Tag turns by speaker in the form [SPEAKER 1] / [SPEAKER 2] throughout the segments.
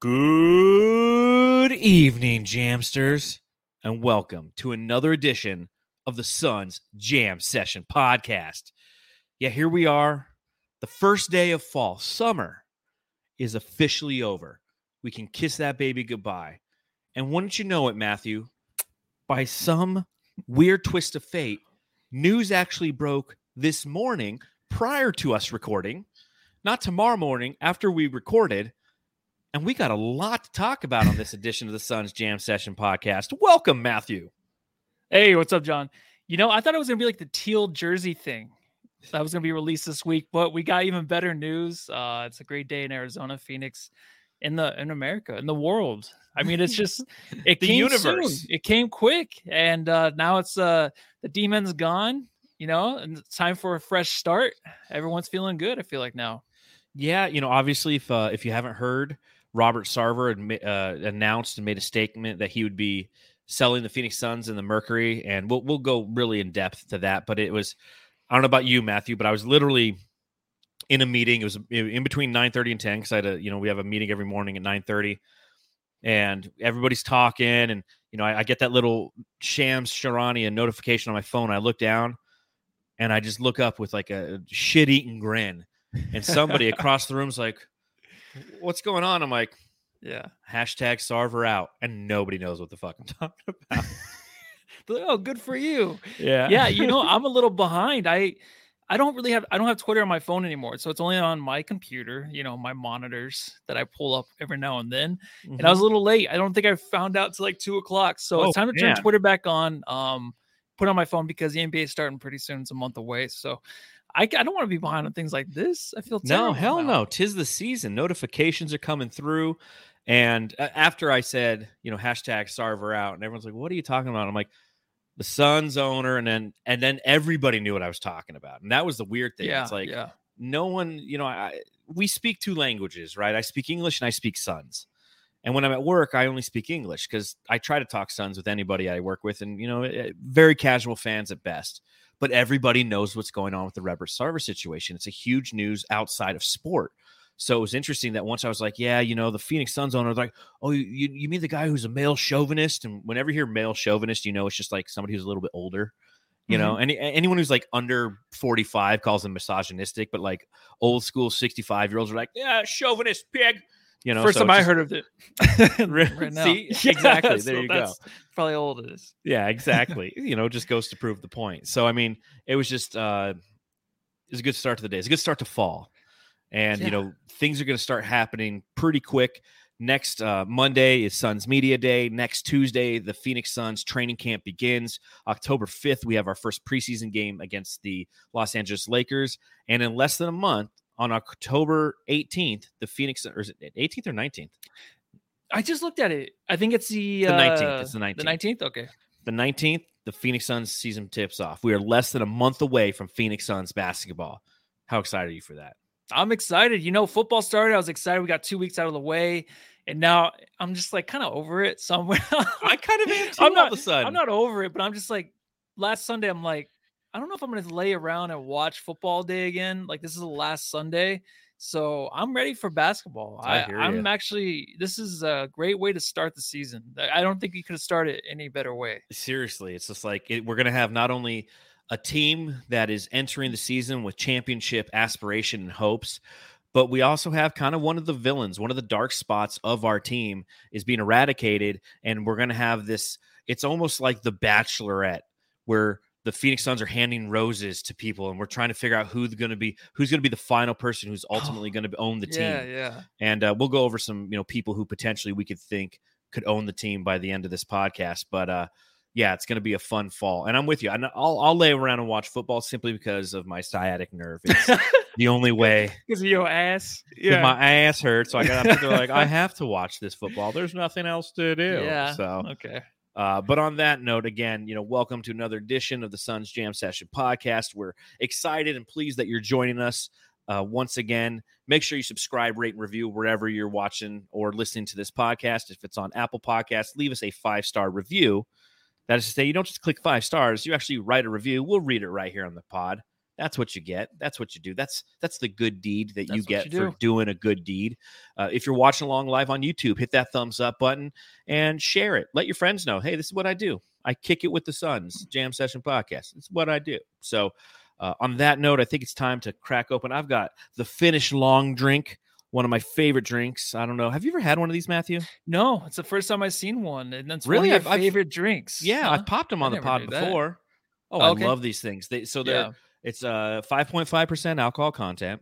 [SPEAKER 1] Good evening, Jamsters, and welcome to another edition of the Suns Jam Session podcast. Yeah, here we are. The first day of fall, summer is officially over. We can kiss that baby goodbye. And wouldn't you know it, Matthew? By some weird twist of fate, news actually broke this morning prior to us recording, not tomorrow morning after we recorded and we got a lot to talk about on this edition of the Suns Jam Session podcast. Welcome, Matthew.
[SPEAKER 2] Hey, what's up, John? You know, I thought it was gonna be like the teal jersey thing that was gonna be released this week, but we got even better news. Uh, it's a great day in Arizona, Phoenix, in the in America, in the world. I mean, it's just it
[SPEAKER 1] The
[SPEAKER 2] came
[SPEAKER 1] universe.
[SPEAKER 2] soon. It came quick, and uh, now it's uh the demon's gone. You know, and it's time for a fresh start. Everyone's feeling good. I feel like now.
[SPEAKER 1] Yeah, you know, obviously, if uh, if you haven't heard, Robert Sarver uh, announced and made a statement that he would be selling the Phoenix Suns and the Mercury, and we'll we'll go really in depth to that. But it was, I don't know about you, Matthew, but I was literally in a meeting. It was in between nine thirty and ten because I had a you know we have a meeting every morning at nine thirty, and everybody's talking, and you know I, I get that little Shams Charania notification on my phone. I look down, and I just look up with like a shit eating grin, and somebody across the room's like, "What's going on?" I'm like,
[SPEAKER 2] Yeah.
[SPEAKER 1] hashtag Sarver out, and nobody knows what the fuck I'm talking about.
[SPEAKER 2] Like, oh, good for you.
[SPEAKER 1] Yeah,
[SPEAKER 2] yeah you know i'm a little behind i i don't really have i don't have twitter on my phone anymore so it's only on my computer you know my monitors that i pull up every now and then and i was a little late i don't think i found out till like two o'clock so
[SPEAKER 1] Mm-hmm. Oh,
[SPEAKER 2] it's time to
[SPEAKER 1] man.
[SPEAKER 2] turn twitter back on um put on my phone because the nba is starting pretty soon it's a month away so i, I don't want to be behind on things like this i feel
[SPEAKER 1] no, hell
[SPEAKER 2] now.
[SPEAKER 1] no. Tis the season. Notifications are coming through. And uh, after I said, you know, hashtag Sarver out, and everyone's like, "What are you talking about?" I'm like, "The Suns owner," and then and then everybody knew what I was talking about, and that was the weird thing.
[SPEAKER 2] yeah
[SPEAKER 1] it's like
[SPEAKER 2] yeah
[SPEAKER 1] no one, you know, I we speak two languages, right? I speak English and I speak Suns. And when I'm at work, I only speak English because I try to talk Suns with anybody I work with, and you know, eh, very casual fans at best. But everybody knows what's going on with the Robert Sarver situation. It's a huge news outside of sport. So it was interesting that once I was like, yeah, you know, the Phoenix Suns owner was like, oh, you, you mean the guy who's a male chauvinist? And whenever you hear male chauvinist, you know, it's just like somebody who's a little bit older. You know, any anyone who's like under 45 calls them misogynistic, but like old school 65 year olds are like, yeah, chauvinist pig. You know,
[SPEAKER 2] first
[SPEAKER 1] so
[SPEAKER 2] time
[SPEAKER 1] it's
[SPEAKER 2] i heard of it right now
[SPEAKER 1] See? Exactly.
[SPEAKER 2] so
[SPEAKER 1] There you go.
[SPEAKER 2] probably old it is
[SPEAKER 1] Yeah, exactly. you know, just goes to prove the point. So I mean, it was just uh it was a good start to the day. It's a good start to fall. And you know, things are gonna start happening pretty quick. Next uh, Monday is Suns Media Day. Next Tuesday, the Phoenix Suns training camp begins. October 5th, we have our first preseason game against the Los Angeles Lakers. And in less than a month, on October 18th, the Phoenix, or is it 18th or 19th?
[SPEAKER 2] I just looked at it. I think it's the,
[SPEAKER 1] The 19th.
[SPEAKER 2] uh,
[SPEAKER 1] It's the 19th.
[SPEAKER 2] The nineteenth. Okay.
[SPEAKER 1] the 19th, the Phoenix Suns season tips off. We are less than a month away from Phoenix Suns basketball. How excited are you for that?
[SPEAKER 2] I'm excited. You know, football started. I was excited. We got two weeks out of the way, and now I'm just like kind of over it somewhere.
[SPEAKER 1] I kind of am too
[SPEAKER 2] I'm
[SPEAKER 1] all
[SPEAKER 2] not.
[SPEAKER 1] of a sudden.
[SPEAKER 2] I'm not over it, but I'm just like last Sunday. I'm like, I don't know if I'm gonna lay around and watch football day again. Like this is the last Sunday, so I'm ready for basketball.
[SPEAKER 1] I
[SPEAKER 2] I,
[SPEAKER 1] ya.
[SPEAKER 2] actually. This is a great way to start the season. I I don't think you could have started any better way.
[SPEAKER 1] Seriously, it's just like it, we're going to have not only a team that is entering the season with championship aspiration and hopes, but we also have kind of one of the villains, one of the dark spots of our team is being eradicated. And we're going to have this, it's almost like the bachelorette where the Phoenix Suns are handing roses to people and we're trying to figure out who's going to be, who's going to be the final person who's ultimately going to own the team.
[SPEAKER 2] Yeah, yeah.
[SPEAKER 1] and uh, we'll go over some you know people who potentially we could think could own the team by the end of this podcast but uh yeah it's going to be a fun fall and i'm with you I'll, I'll lay around and watch football simply because of my sciatic nerve it's the only way
[SPEAKER 2] Because your ass.
[SPEAKER 1] 'cause my ass hurts so i got to like i have to watch this football there's nothing else to do
[SPEAKER 2] Yeah.
[SPEAKER 1] so
[SPEAKER 2] Okay.
[SPEAKER 1] Uh, but on that note, again, you know, welcome to another edition of the Suns Jam Session podcast. We're excited and pleased that you're joining us uh, once again. Make sure you subscribe, rate, and review wherever you're watching or listening to this podcast. If it's on Apple Podcasts, leave us a five star review. That is to say, you don't just click five stars, you actually write a review. We'll read it right here on the pod. That's what you get. That's what you do. That's that's the good deed that you
[SPEAKER 2] That's what
[SPEAKER 1] get
[SPEAKER 2] you
[SPEAKER 1] for doing a good deed. Uh, if you're watching along live on YouTube, hit that thumbs up button and share it. Let your friends know. Hey, this is what I do. I kick it with the Suns Jam Session Podcast. It's what I do. So, uh, on that note, I think it's time to crack open. I've got the Finnish long drink, one of my favorite drinks. I don't know. Have you ever had one of these, Matthew?
[SPEAKER 2] No, it's the first time I've seen one, and that's
[SPEAKER 1] Really?
[SPEAKER 2] one
[SPEAKER 1] I've-
[SPEAKER 2] your
[SPEAKER 1] I've-
[SPEAKER 2] favorite drinks.
[SPEAKER 1] Yeah,
[SPEAKER 2] huh?
[SPEAKER 1] I've popped them on the pod
[SPEAKER 2] knew that.
[SPEAKER 1] before. Oh,
[SPEAKER 2] Okay.
[SPEAKER 1] I love these things. They so they're
[SPEAKER 2] yeah.
[SPEAKER 1] It's uh 5.5% alcohol content.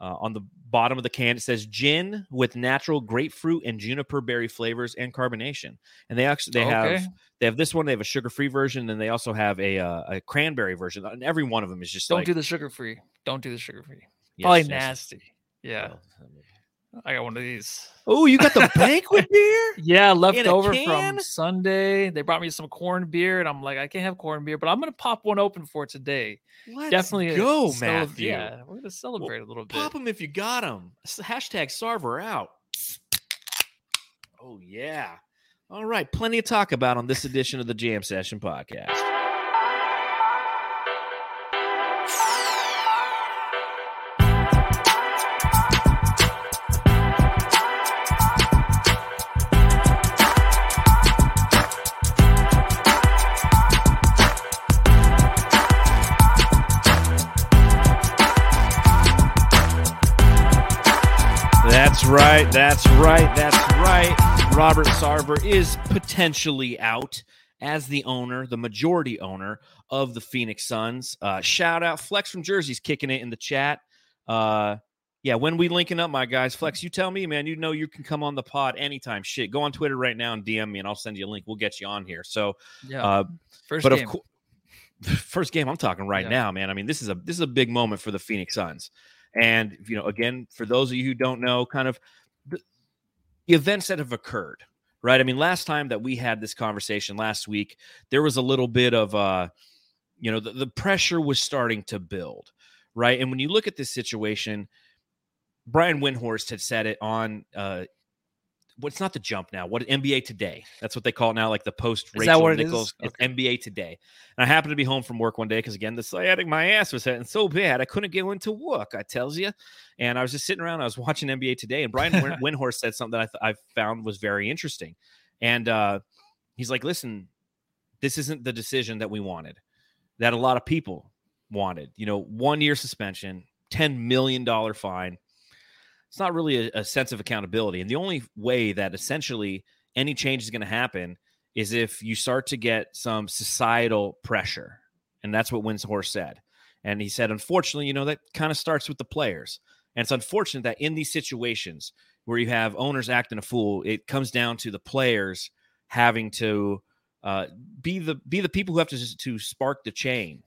[SPEAKER 1] Uh, on the bottom of the can, it says gin with natural grapefruit and juniper berry flavors and carbonation. And they actually they
[SPEAKER 2] Okay.
[SPEAKER 1] have they have this one. They have a sugar free version, and they also have a uh, a cranberry version. And every one of them is just
[SPEAKER 2] Don't
[SPEAKER 1] like
[SPEAKER 2] do the sugar free. Don't do the sugar free.
[SPEAKER 1] yes,
[SPEAKER 2] Probably
[SPEAKER 1] yes.
[SPEAKER 2] nasty. Yeah,
[SPEAKER 1] Well,
[SPEAKER 2] I got one of these.
[SPEAKER 1] Oh, you got the banquet beer?
[SPEAKER 2] Yeah, left over from Sunday. They brought me some corn beer, and I'm like, I can't have corn beer, but I'm gonna pop one open for today.
[SPEAKER 1] Let's
[SPEAKER 2] Definitely
[SPEAKER 1] go, Matthew.
[SPEAKER 2] Yeah, we're gonna celebrate a little bit.
[SPEAKER 1] Pop them if you got them. Hashtag Sarver out. Oh, yeah. All right. Plenty to talk about on this edition of the Jam Session Podcast. Right. That's right. That's right. Robert Sarver is potentially out as the owner, the majority owner of the Phoenix Suns. Uh, shout out Flex from Jersey's kicking it in the chat. Uh, yeah, when we linking up, my guys, Flex, you tell me, man. You know you can come on the pod anytime. Shit, go on Twitter right now and DM me, and I'll send you a link. We'll get you on here. So,
[SPEAKER 2] Yeah,
[SPEAKER 1] uh,
[SPEAKER 2] first
[SPEAKER 1] but
[SPEAKER 2] game.
[SPEAKER 1] of course, first game I'm talking right
[SPEAKER 2] Yeah.
[SPEAKER 1] now, man. I mean, this is a this is a big moment for the Phoenix Suns. And you know, again, for those of you who don't know, kind of the, events that have occurred, right? I mean, last time that we had this conversation last week, there was a little bit of uh, you know, the, the pressure was starting to build, right? And when you look at this situation, Brian Windhorst had said it on uh what's not the jump now? What NBA today? That's what they call it now, like the post Rachel
[SPEAKER 2] what it?
[SPEAKER 1] Nichols. NBA today. And I happened to be home from work one day because again, the sciatic my ass was hurting so bad I couldn't get into work. I tells you. And I was just sitting around. I was watching NBA today, and Brian Win- Windhorst said something that I, th- I found was very interesting. And uh, he's like, "Listen, this isn't the decision that we wanted. That a lot of people wanted. You know, one year suspension, ten million dollar fine." It's not really a, a sense of accountability. And the only way that essentially any change is going to happen is if you start to get some societal pressure. And that's what Windhorst said. And he said, unfortunately, you know, that kind of starts with the players. And it's unfortunate that in these situations where you have owners acting a fool, it comes down to the players having to uh, be the be the people who have to to spark the chain,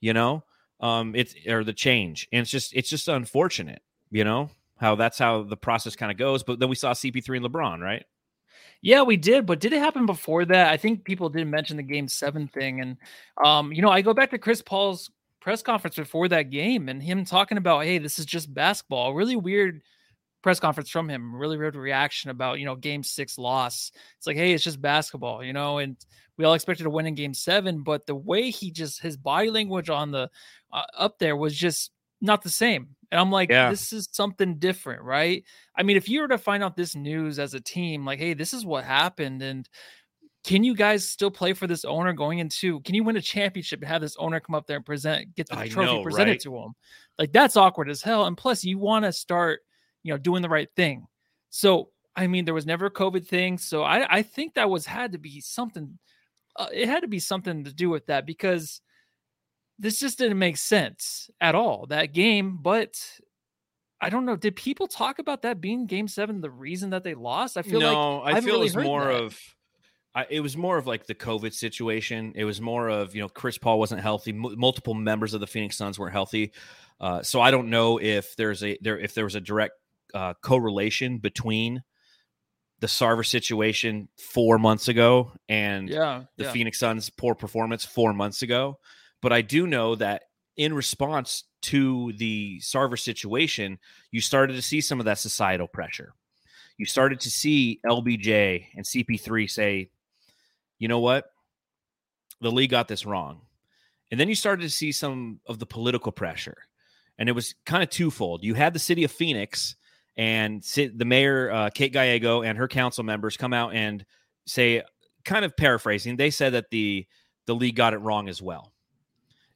[SPEAKER 1] you know, um, it's or the change, and it's just it's just unfortunate, you know, how that's how the process kind of goes. But then we saw CP3 and LeBron, right?
[SPEAKER 2] Yeah, we did, but did it happen before that? I think people did mention the game seven thing. And um, you know, I go back to Chris Paul's press conference before that game and him talking about, hey, this is just basketball. Really weird press conference from him, really weird reaction about, you know, game six loss. It's like, hey, it's just basketball, you know, and we all expected to win in game seven, but the way he just his body language on the uh, up there was just not the same. And I'm like,
[SPEAKER 1] Yeah.
[SPEAKER 2] this is something different, right? I mean, if you were to find out this news as a team, like, hey, this is what happened, and can you guys still play for this owner going into? Can you win a championship and have this owner come up there and present, get the
[SPEAKER 1] I
[SPEAKER 2] trophy
[SPEAKER 1] know,
[SPEAKER 2] presented
[SPEAKER 1] right?
[SPEAKER 2] to him? Like that's awkward as hell. And plus, you want to start, you know, doing the right thing. So, I mean, there was never a COVID thing, so I, I think that was had to be something. Uh, it had to be something to do with that because this just didn't make sense at all that game. But I don't know. Did people talk about that being Game Seven the reason that they lost? I feel like
[SPEAKER 1] no, I
[SPEAKER 2] haven't
[SPEAKER 1] feel
[SPEAKER 2] really
[SPEAKER 1] it was more
[SPEAKER 2] that.
[SPEAKER 1] of. I, it was more of like the COVID situation. It was more of you know Chris Paul wasn't healthy. M- multiple members of the Phoenix Suns weren't healthy. Uh, so I don't know if there's a there if there was a direct uh, correlation between the Sarver situation four months ago and
[SPEAKER 2] yeah,
[SPEAKER 1] the
[SPEAKER 2] yeah.
[SPEAKER 1] Phoenix Suns' poor performance four months ago. But I do know that in response to the Sarver situation, you started to see some of that societal pressure. You started to see LBJ and CP3 say, you know what? The league got this wrong. And then you started to see some of the political pressure. And it was kind of twofold. You had the city of Phoenix and the mayor, uh, Kate Gallego, and her council members come out and say, kind of paraphrasing, they said that the the league got it wrong as well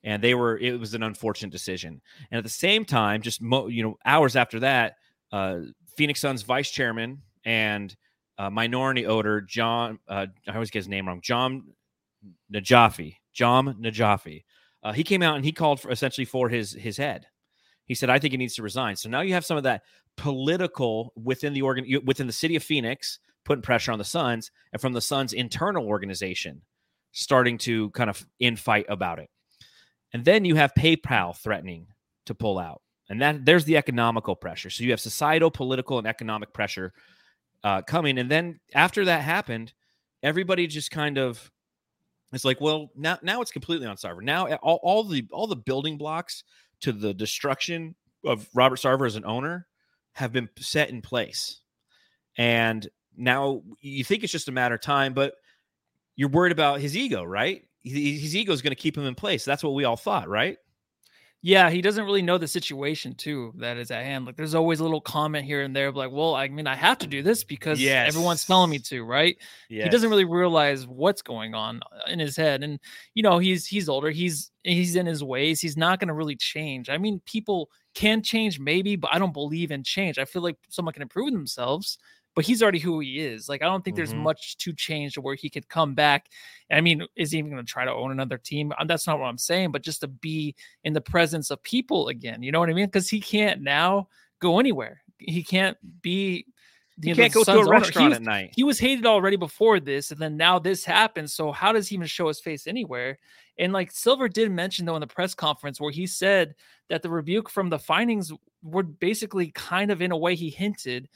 [SPEAKER 1] and they were it was an unfortunate decision. And at the same time just mo- you know hours after that uh, phoenix suns vice chairman and uh, minority owner john uh, i always get his name wrong john najafi john najafi uh, he came out and he called for essentially for his his head. He said i think he needs to resign. So now you have some of that political within the organ within the city of phoenix putting pressure on the suns and from the suns internal organization starting to kind of infight about it. And then you have PayPal threatening to pull out. And that there's the economical pressure. So you have societal, political, and economic pressure uh, coming. And then after that happened, everybody just kind of it's like, well, now now it's completely on Sarver. Now all, all the all the building blocks to the destruction of Robert Sarver as an owner have been set in place. And now you think it's just a matter of time, but you're worried about his ego, right? His ego is going to keep him in place. That's what we all thought, right?
[SPEAKER 2] Yeah, he doesn't really know the situation too that is at hand. Like, there's always a little comment here and there, like, "Well, I mean, I have to do this because yes. everyone's telling me to." Right? Yes. He doesn't really realize what's going on uh, in his head, and you know, he's he's older. He's he's in his ways. He's not going to really change. I mean, people can change maybe, but I don't believe in change. I feel like someone can improve themselves, but he's already who he is. Like I don't think mm-hmm. there's much to change to where he could come back. I mean, is he even going to try to own another team? That's not what I'm saying, but just to be in the presence of people again. You know what I mean? Because he can't now go anywhere. He can't be.
[SPEAKER 1] You can't go to a restaurant was, at night.
[SPEAKER 2] He was hated already before this, and then now this happens. So how does he even show his face anywhere? And like Silver did mention though in the press conference where he said that the rebuke from the findings were basically kind of in a way he hinted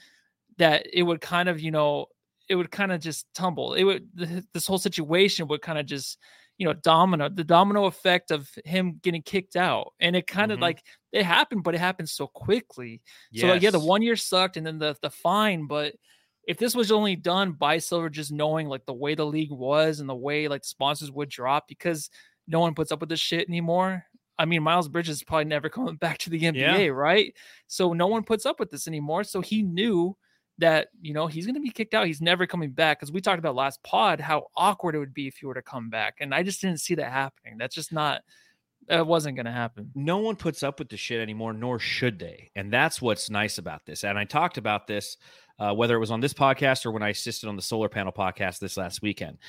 [SPEAKER 2] that it would kind of, you know, it would kind of just tumble. It would this whole situation would kind of just, you know, domino the domino effect of him getting kicked out, and it kind of mm-hmm. like it happened, but it happened so quickly. Yes. So like, yeah, the one year sucked, and then the the fine, but if this was only done by Silver, just knowing like the way the league was and the way like sponsors would drop because no one puts up with this shit anymore. I mean, Miles Bridges is probably never coming back to the NBA, yeah. right? So no one puts up with this anymore. So he knew that you know he's going to be kicked out. He's never coming back because we talked about last pod how awkward it would be if he were to come back, and I just didn't see that happening. That's just not. It wasn't going to happen.
[SPEAKER 1] No one puts up with the shit anymore, nor should they. And that's what's nice about this. And I talked about this, uh, whether it was on this podcast or when I assisted on the solar panel podcast this last weekend.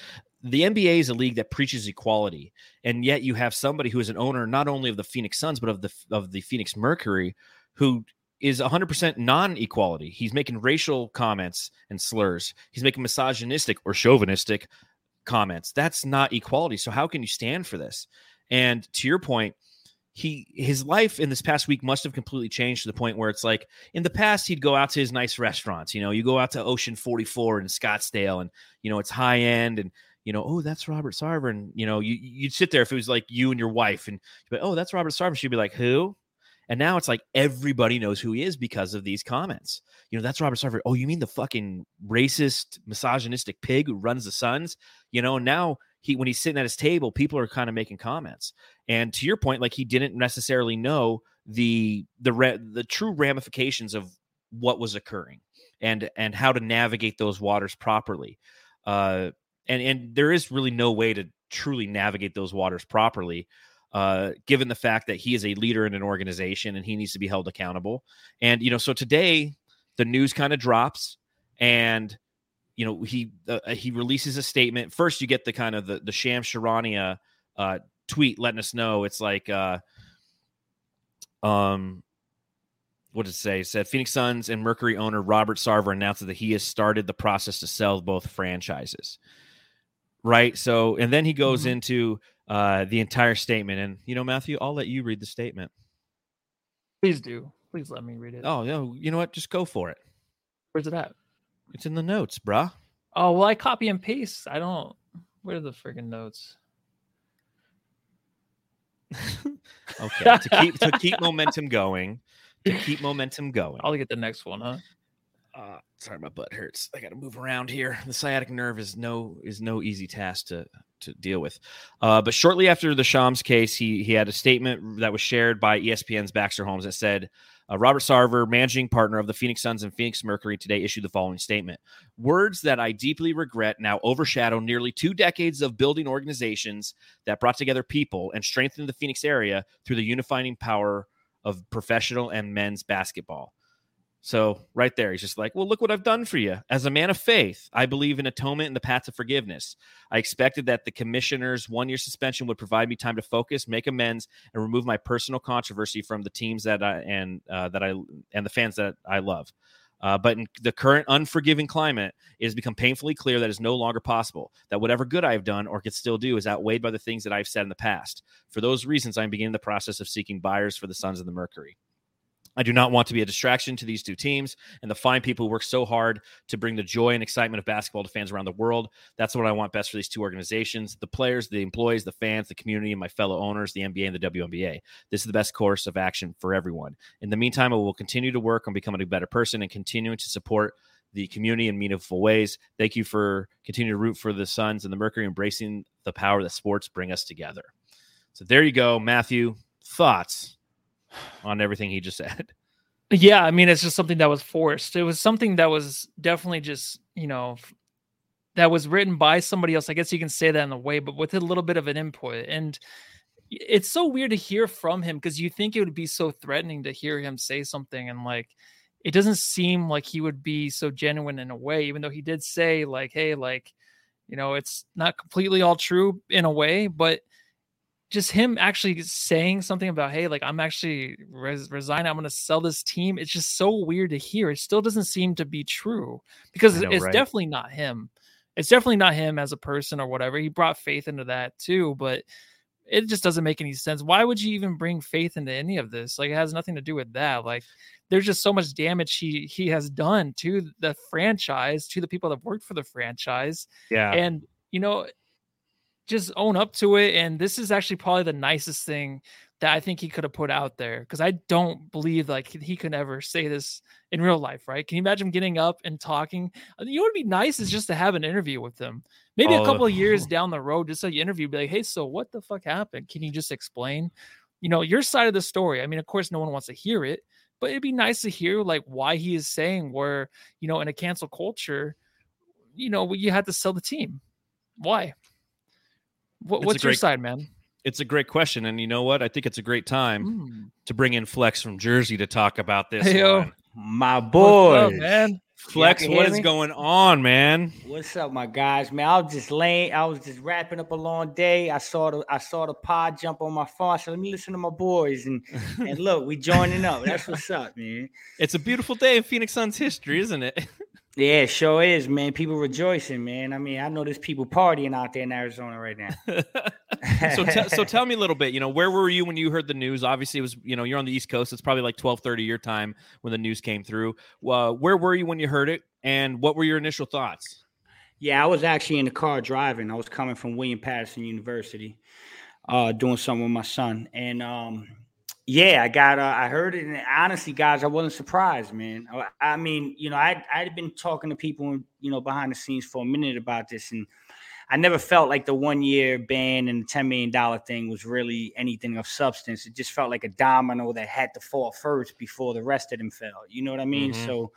[SPEAKER 1] The NBA is a league that preaches equality, and yet you have somebody who is an owner not only of the Phoenix Suns but of the of the Phoenix Mercury, who is 100% non-equality. He's making racial comments and slurs. He's making misogynistic or chauvinistic comments. That's not equality. So how can you stand for this? And to your point, he his life in this past week must have completely changed to the point where it's like in the past he'd go out to his nice restaurants. You know, you go out to Ocean 44 in Scottsdale and you know it's high end and you know, oh, that's Robert Sarver. And, you know, you, you'd sit there if it was like you and your wife and, oh, that's Robert Sarver. She'd be like, who? And now it's like everybody knows who he is because of these comments. You know, that's Robert Sarver. Oh, you mean the fucking racist, misogynistic pig who runs the Suns? You know, now he when he's sitting at his table, people are kind of making comments. And to your point, like he didn't necessarily know the the re- the true ramifications of what was occurring and and how to navigate those waters properly. Uh, and and there is really no way to truly navigate those waters properly uh, given the fact that he is a leader in an organization and he needs to be held accountable. And you know, so today the news kind of drops, and you know he uh, uh, he releases a statement. First, you get the kind of the the Sham Charania uh, tweet letting us know it's like uh, um what did it say? It said Phoenix Suns and Mercury owner Robert Sarver announced that he has started the process to sell both franchises. Right. So, and then he goes mm-hmm. into uh, the entire statement. And you know, Matthew, I'll let you read the statement.
[SPEAKER 2] Please do. Please let me read it.
[SPEAKER 1] Oh no, you know what? Just go for it.
[SPEAKER 2] Where's it at?
[SPEAKER 1] It's in the notes, bruh.
[SPEAKER 2] Oh well, I copy and paste. I don't. Where are the freaking notes?
[SPEAKER 1] okay, to keep to keep momentum going, to keep momentum going.
[SPEAKER 2] I'll get the next one, huh?
[SPEAKER 1] Uh, sorry, my butt hurts. I got to move around here. The sciatic nerve is no is no easy task to to deal with. Uh, but shortly after the Shams case, he he had a statement that was shared by ESPN's Baxter Holmes that said. Uh, Robert Sarver, managing partner of the Phoenix Suns and Phoenix Mercury, today issued the following statement Words that I deeply regret now overshadow nearly two decades of building organizations that brought together people and strengthened the Phoenix area through the unifying power of professional and men's basketball. So right there, he's just like, well, look what I've done for you. As a man of faith, I believe in atonement and the paths of forgiveness. I expected that the commissioner's one year suspension would provide me time to focus, make amends, and remove my personal controversy from the teams that I and uh, that I and the fans that I love. Uh, but in the current unforgiving climate, it has become painfully clear that it's no longer possible. That whatever good I have done or can still do is outweighed by the things that I've said in the past. For those reasons, I'm beginning the process of seeking buyers for the Suns of the Mercury. I do not want to be a distraction to these two teams and the fine people who work so hard to bring the joy and excitement of basketball to fans around the world. That's what I want best for these two organizations the players, the employees, the fans, the community, and my fellow owners, the NBA and the WNBA. This is the best course of action for everyone. In the meantime, I will continue to work on becoming a better person and continuing to support the community in meaningful ways. Thank you for continuing to root for the Suns and the Mercury, embracing the power that sports bring us together. So there you go, Matthew. Thoughts on everything he just said.
[SPEAKER 2] Yeah, I mean, it's just something that was forced. It was something that was definitely just, you know, that was written by somebody else. I guess you can say that in a way, but with a little bit of an input. And it's so weird to hear from him because you think it would be so threatening to hear him say something and like it doesn't seem like he would be so genuine in a way, even though he did say, like, hey, like, you know, it's not completely all true in a way, but just him actually saying something about hey like i'm actually res- resigning i'm going to sell this team it's just so weird to hear it still doesn't seem to be true because know, it's right? definitely not him it's definitely not him as a person or whatever he brought faith into that too but it just doesn't make any sense why would you even bring faith into any of this like it has nothing to do with that like there's just so much damage he he has done to the franchise to the people that worked for the franchise
[SPEAKER 1] yeah
[SPEAKER 2] and you know just own up to it. And this is actually probably the nicest thing that I think he could have put out there because I don't believe like he could ever say this in real life, right? Can you imagine getting up and talking? Uh, you know what would be nice is just to have an interview with them. Maybe oh. a couple of years down the road, just so you interview, be like, hey, so what the fuck happened? Can you just explain, you know, your side of the story? I mean, of course, no one wants to hear it, but it'd be nice to hear like why he is saying where, you know, in a cancel culture, you know, you had to sell the team. Why? What, what's great, your side, man?
[SPEAKER 1] It's a great question, and you know what? I think it's a great time mm. to bring in Flex from Jersey to talk about this. Hey,
[SPEAKER 3] one. my boy,
[SPEAKER 1] man. Flex, what is me? going on, man?
[SPEAKER 3] What's up, my guys? Man, I was just laying, I was just wrapping up a long day. I saw the I saw the pod jump on my phone. So let me listen to my boys and and look, we joining up. That's what's up, man.
[SPEAKER 1] It's a beautiful day in Phoenix Suns history, isn't it?
[SPEAKER 3] Yeah, sure is, man. People rejoicing, man. I mean, I know there's people partying out there in Arizona right now.
[SPEAKER 1] so, t- so tell me a little bit. You know, where were you when you heard the news? Obviously, it was you know you're on the East Coast. It's probably like twelve thirty your time when the news came through. Uh, where were you when you heard it, and what were your initial thoughts?
[SPEAKER 3] Yeah, I was actually in the car driving. I was coming from William Paterson University, uh, doing something with my son, and um, yeah, I got. Uh, I heard it, and honestly, guys, I wasn't surprised, man. I, I mean, you know, I I'd been talking to people, you know, behind the scenes for a minute about this, and I never felt like the one year ban and the $10 million thing was really anything of substance. It just felt like a domino that had to fall first before the rest of them fell. You know what I mean? Mm-hmm. So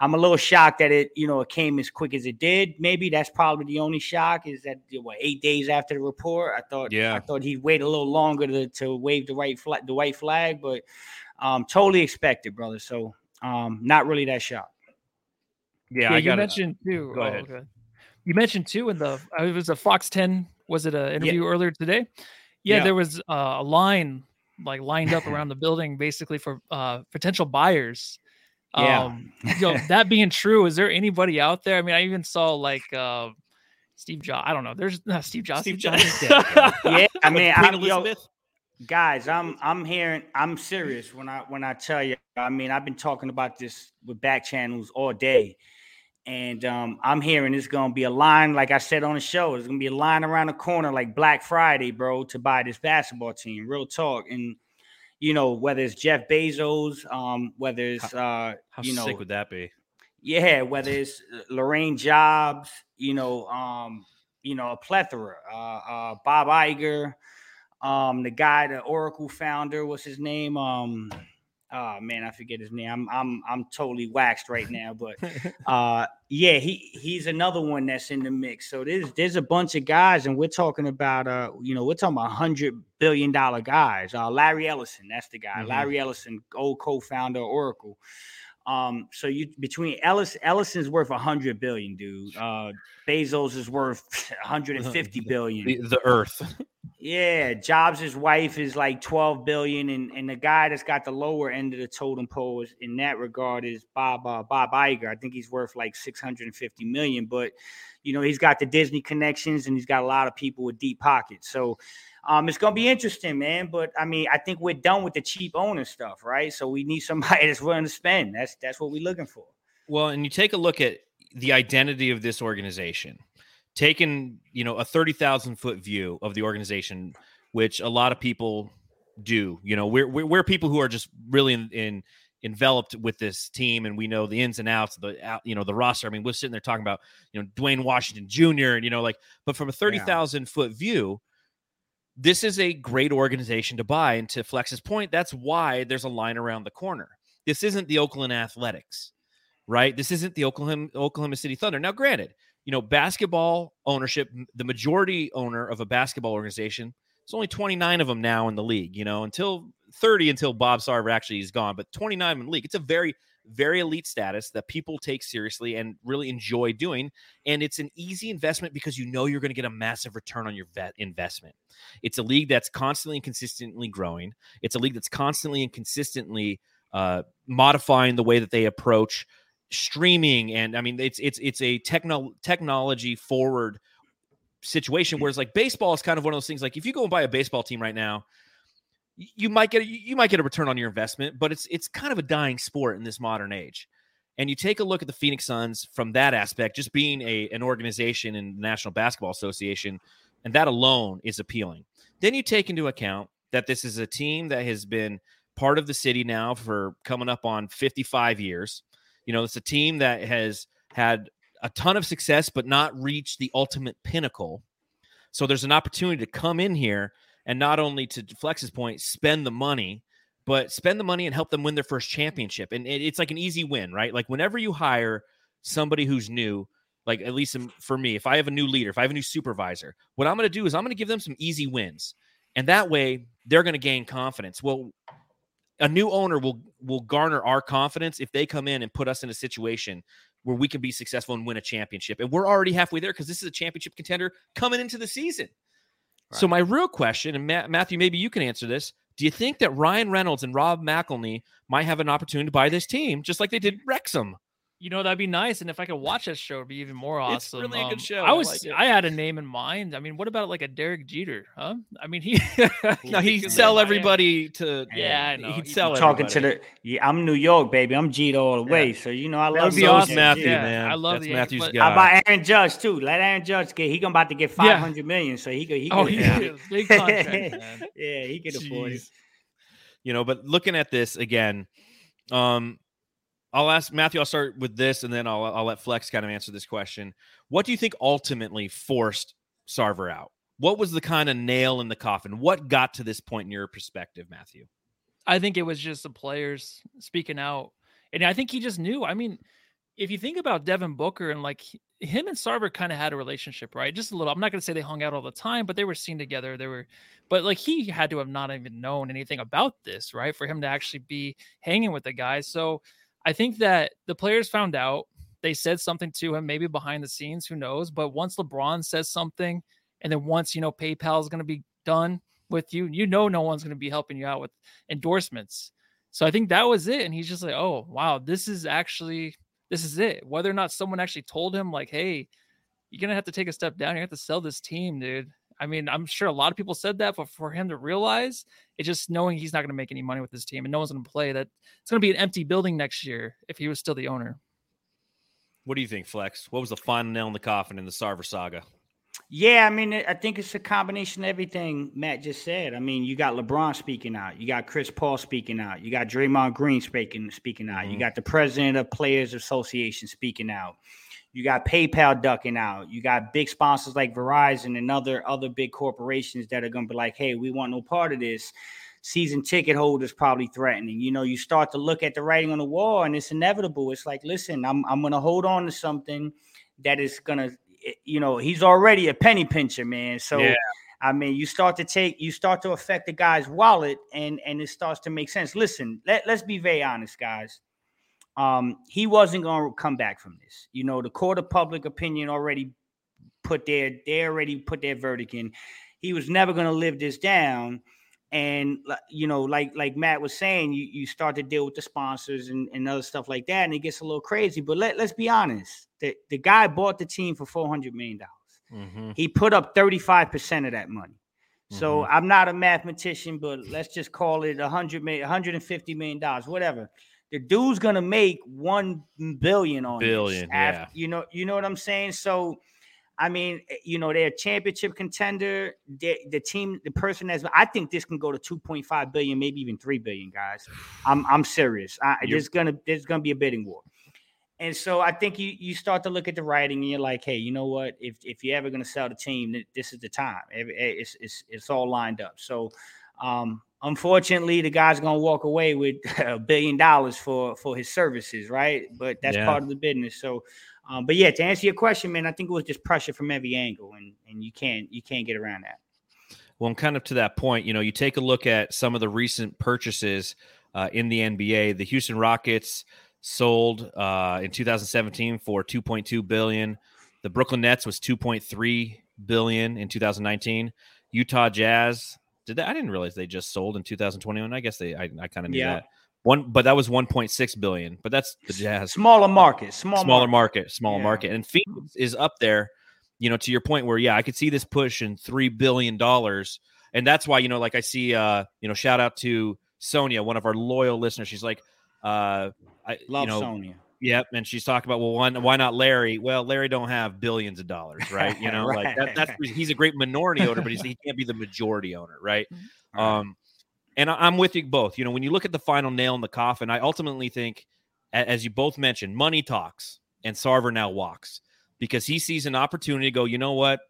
[SPEAKER 3] I'm a little shocked that it, you know, it came as quick as it did. Maybe that's probably the only shock is that what eight days after the report. I thought yeah, I thought he'd wait a little longer to, to wave the right flag, the white flag, but um totally expected, brother. So um not really that shocked.
[SPEAKER 2] Yeah, yeah I you mentioned too. Go oh, ahead. Okay. You mentioned too in the uh, it was a Fox 10 was it an interview yeah. earlier today? Yeah, yeah. there was uh, a line like lined up around the building basically for uh, potential buyers. Yeah. Um, you know, that being true, is there anybody out there? I mean, I even saw like uh, Steve Jobs. I don't know. There's no, Steve Jobs. Steve Jobs.
[SPEAKER 3] Dead, yeah, I mean, I'm, yo, guys, I'm I'm hearing. I'm serious when I when I tell you. I mean, I've been talking about this with back channels all day. And um, I'm hearing it's gonna be a line, like I said on the show, it's gonna be a line around the corner like Black Friday, bro, to buy this basketball team. Real talk. And you know, whether it's Jeff Bezos, um, whether it's uh
[SPEAKER 1] how
[SPEAKER 3] you know
[SPEAKER 1] sick would that be?
[SPEAKER 3] Yeah, whether it's uh, Laurene Jobs, you know, um, you know, a plethora. Uh, uh, Bob Iger, um, the guy, the Oracle founder, what's his name? Um, oh man, I forget his name. I'm I'm I'm totally waxed right now, but uh, yeah, he he's another one that's in the mix. So there's there's a bunch of guys, and we're talking about uh, you know, we're talking about hundred billion dollar guys. Uh, Larry Ellison, that's the guy.
[SPEAKER 1] Mhm.
[SPEAKER 3] Larry Ellison, old co-founder of Oracle. Um, so you between Ellis Ellison's worth a hundred billion, dude. Uh, Bezos is worth 150 billion.
[SPEAKER 1] The, the Earth.
[SPEAKER 3] Yeah, Jobs' wife is like 12 billion, and, and the guy that's got the lower end of the totem pole is, in that regard is Bob uh, Bob Iger. I think he's worth like 650 million, but you know he's got the Disney connections and he's got a lot of people with deep pockets. So um, it's gonna be interesting, man. But I mean, I think we're done with the cheap owner stuff, right? So we need somebody that's willing to spend. That's that's what we're looking for.
[SPEAKER 1] Well, and you take a look at the identity of this organization, taking you know a thirty thousand foot view of the organization, which a lot of people do. You know, we're we're, we're people who are just really in, in enveloped with this team, and we know the ins and outs, the out, you know the roster. I mean, we're sitting there talking about you know Duane Washington Jr. and you know like, but from a thirty thousand foot view. This is a great organization to buy. And to Flex's point, that's why there's a line around the corner. This isn't the Oakland Athletics right? This isn't the Oklahoma Oklahoma City Thunder. Now, granted, you know, basketball ownership, the majority owner of a basketball organization, it's only 29 of them now in the league, you know, until 30 until Bob Sarver actually is gone, but 29 in the league. It's a very very elite status that people take seriously and really enjoy doing and it's an easy investment because you know you're going to get a massive return on your vet investment. It's a league that's constantly and consistently growing. It's a league that's constantly and consistently uh, modifying the way that they approach streaming and i mean it's it's it's a techno technology forward situation whereas like baseball is kind of one of those things like if you go and buy a baseball team right now you might get a, you might get a return on your investment but it's it's kind of a dying sport in this modern age. And you take a look at the Phoenix Suns from that aspect just being a an organization in the National Basketball Association and that alone is appealing. Then you take into account that this is a team that has been part of the city now for coming up on 55 years you know, it's a team that has had a ton of success, but not reached the ultimate pinnacle. So there's an opportunity to come in here and not only to Flex's point, spend the money, but spend the money and help them win their first championship. And it- it's like an easy win, right? Like whenever you hire somebody who's new, like at least for me, if I have a new leader, if I have a new supervisor, what I'm going to do is I'm going to give them some easy wins. And that way they're going to gain confidence. Well, a new owner will will garner our confidence if they come in and put us in a situation where we can be successful and win a championship. And we're already halfway there because this is a championship contender coming into the season. So my real question, and Ma- Matthew, maybe you can answer this: Do you think that Ryan Reynolds and Rob McElhenney might have an opportunity to buy this team, just like they did Wrexham?
[SPEAKER 2] You know that'd be nice, and if I could watch that show, it'd be even more awesome.
[SPEAKER 1] It's
[SPEAKER 2] awesome.
[SPEAKER 1] really a good
[SPEAKER 2] Um,
[SPEAKER 1] show.
[SPEAKER 2] I
[SPEAKER 1] I
[SPEAKER 2] was,
[SPEAKER 1] like it.
[SPEAKER 2] I had a name in mind. I mean, what about like a Derek Jeter? Huh? I mean, he.
[SPEAKER 1] No, he'd sell everybody to.
[SPEAKER 2] Yeah, I know.
[SPEAKER 1] He'd sell
[SPEAKER 3] Talking to the yeah, I'm New York, baby. I'm G'd all the way. So you know I love
[SPEAKER 2] would
[SPEAKER 3] those
[SPEAKER 2] awesome.
[SPEAKER 1] Matthew,
[SPEAKER 2] Yeah,
[SPEAKER 1] man.
[SPEAKER 2] I love
[SPEAKER 1] That's
[SPEAKER 2] the-
[SPEAKER 1] Matthew's
[SPEAKER 2] but-
[SPEAKER 1] guy.
[SPEAKER 3] How about Aaron Judge too? Let Aaron Judge get. He gonna about to get
[SPEAKER 2] Yeah.
[SPEAKER 3] 500 million, so he could. He
[SPEAKER 2] Oh,
[SPEAKER 3] could
[SPEAKER 2] he
[SPEAKER 3] yeah.
[SPEAKER 2] big contract, man.
[SPEAKER 3] yeah, he could afford it.
[SPEAKER 1] You know, but looking at this again, um, I'll ask Matthew. I'll start with this, and then I'll I'll let Flex kind of answer this question. What do you think ultimately forced Sarver out? What was the kind of nail in the coffin? What got to this point in your perspective, Matthew?
[SPEAKER 2] I think it was just the players speaking out, and I think he just knew. I mean, if you think about Devin Booker and like him and Sarver kind of had a relationship, right? Just a little. I'm not going to say they hung out all the time, but they were seen together. They were, but like he had to have not even known anything about this, right? For him to actually be hanging with the guys. So I think that the players found out. They said something to him, maybe behind the scenes, who knows? But once LeBron says something, and then once you know PayPal is going to be done with you, you know no one's going to be helping you out with endorsements. So I think that was it. And he's just like, oh, wow, this is actually, this is it. Whether or not someone actually told him, like, hey, you're going to have to take a step down. You have to sell this team, dude. I mean, I'm sure a lot of people said that, but for him to realize it's just knowing he's not going to make any money with this team and no one's going to play that it's going to be an empty building next year if he was still the owner.
[SPEAKER 1] What do you think, Flex? What was the final nail in the coffin in the Sarver saga?
[SPEAKER 3] Yeah, I mean, I think it's a combination of everything Matt just said. I mean, you got LeBron speaking out, you got Chris Paul speaking out, you got Draymond Green speaking speaking out, mm-hmm. you got the president of Players Association speaking out, you got PayPal ducking out, you got big sponsors like Verizon and other other big corporations that are going to be like, "Hey, we want no part of this." Season ticket holders probably threatening. You know, you start to look at the writing on the wall, and it's inevitable. It's like, listen, I'm I'm going to hold on to something that is going to eh, you know, he's already a penny pincher, man. So yeah. I mean, you start to take, you start to affect the guy's wallet, and and it starts to make sense. Listen, let, let's be very honest, guys. Um, he wasn't going to come back from this. You know, the court of public opinion already put their, they already put their verdict in. He was never going to live this down and you know like like matt was saying you, you start to deal with the sponsors and, and other stuff like that and it gets a little crazy but let, let's be honest the, the guy bought the team for 400 million dollars mm-hmm. he put up 35% of that money so mm-hmm. i'm not a mathematician but let's just call it 100 million 150 million dollars whatever the dude's gonna make one billion on
[SPEAKER 1] billion
[SPEAKER 3] after,
[SPEAKER 1] yeah.
[SPEAKER 3] you know you know what i'm saying so I mean, eh, you know, they're a championship contender. They're, the team, the person that's, I think this can go to 2.5 billion, maybe even 3 billion, guys. I'm, I'm serious. I, there's gonna, there's gonna be a bidding war. And so I think you, you start to look at the writing and you're like, hey, you know what? If, if you're ever gonna sell the team, this is the time. Eh, it's, it's, it's all lined up. So, um, unfortunately, the guy's gonna walk away with a billion dollars for for his services, right? But that's yeah. part of the business. So um, but yeah, to answer your question, man, I think it was just pressure from every angle, and and you can't you can't get around that.
[SPEAKER 1] Well, I'm kind of to that point. You know, you take a look at some of the recent purchases uh, in the NBA. The Houston Rockets sold uh, in 2017 for 2.2 billion. The Brooklyn Nets was 2.3 billion in 2019. Utah Jazz did that. I didn't realize they just sold in 2021. I guess they. I, I kind of knew yeah. that. One, but that was 1.6 billion. But that's the Jazz.
[SPEAKER 3] Smaller market, small
[SPEAKER 1] smaller market, market smaller yeah. market, and Phoenix is up there. You know, to your point, where yeah, I could see this push in three billion dollars, and that's why you know, like I see, uh, you know, shout out to Sonia, one of our loyal listeners. She's like, uh, I
[SPEAKER 3] love
[SPEAKER 1] you know,
[SPEAKER 3] Sonia.
[SPEAKER 1] Yep, and she's talking about well, why, why not Larry? Well, Larry don't have billions of dollars, right? You know, right. like that, that's he's a great minority owner, but he can't be the majority owner, right? Um, and I'm with you both. You know, when you look at the final nail in the coffin, I ultimately think, as you both mentioned, money talks and Sarver now walks because he sees an opportunity to go, you know what?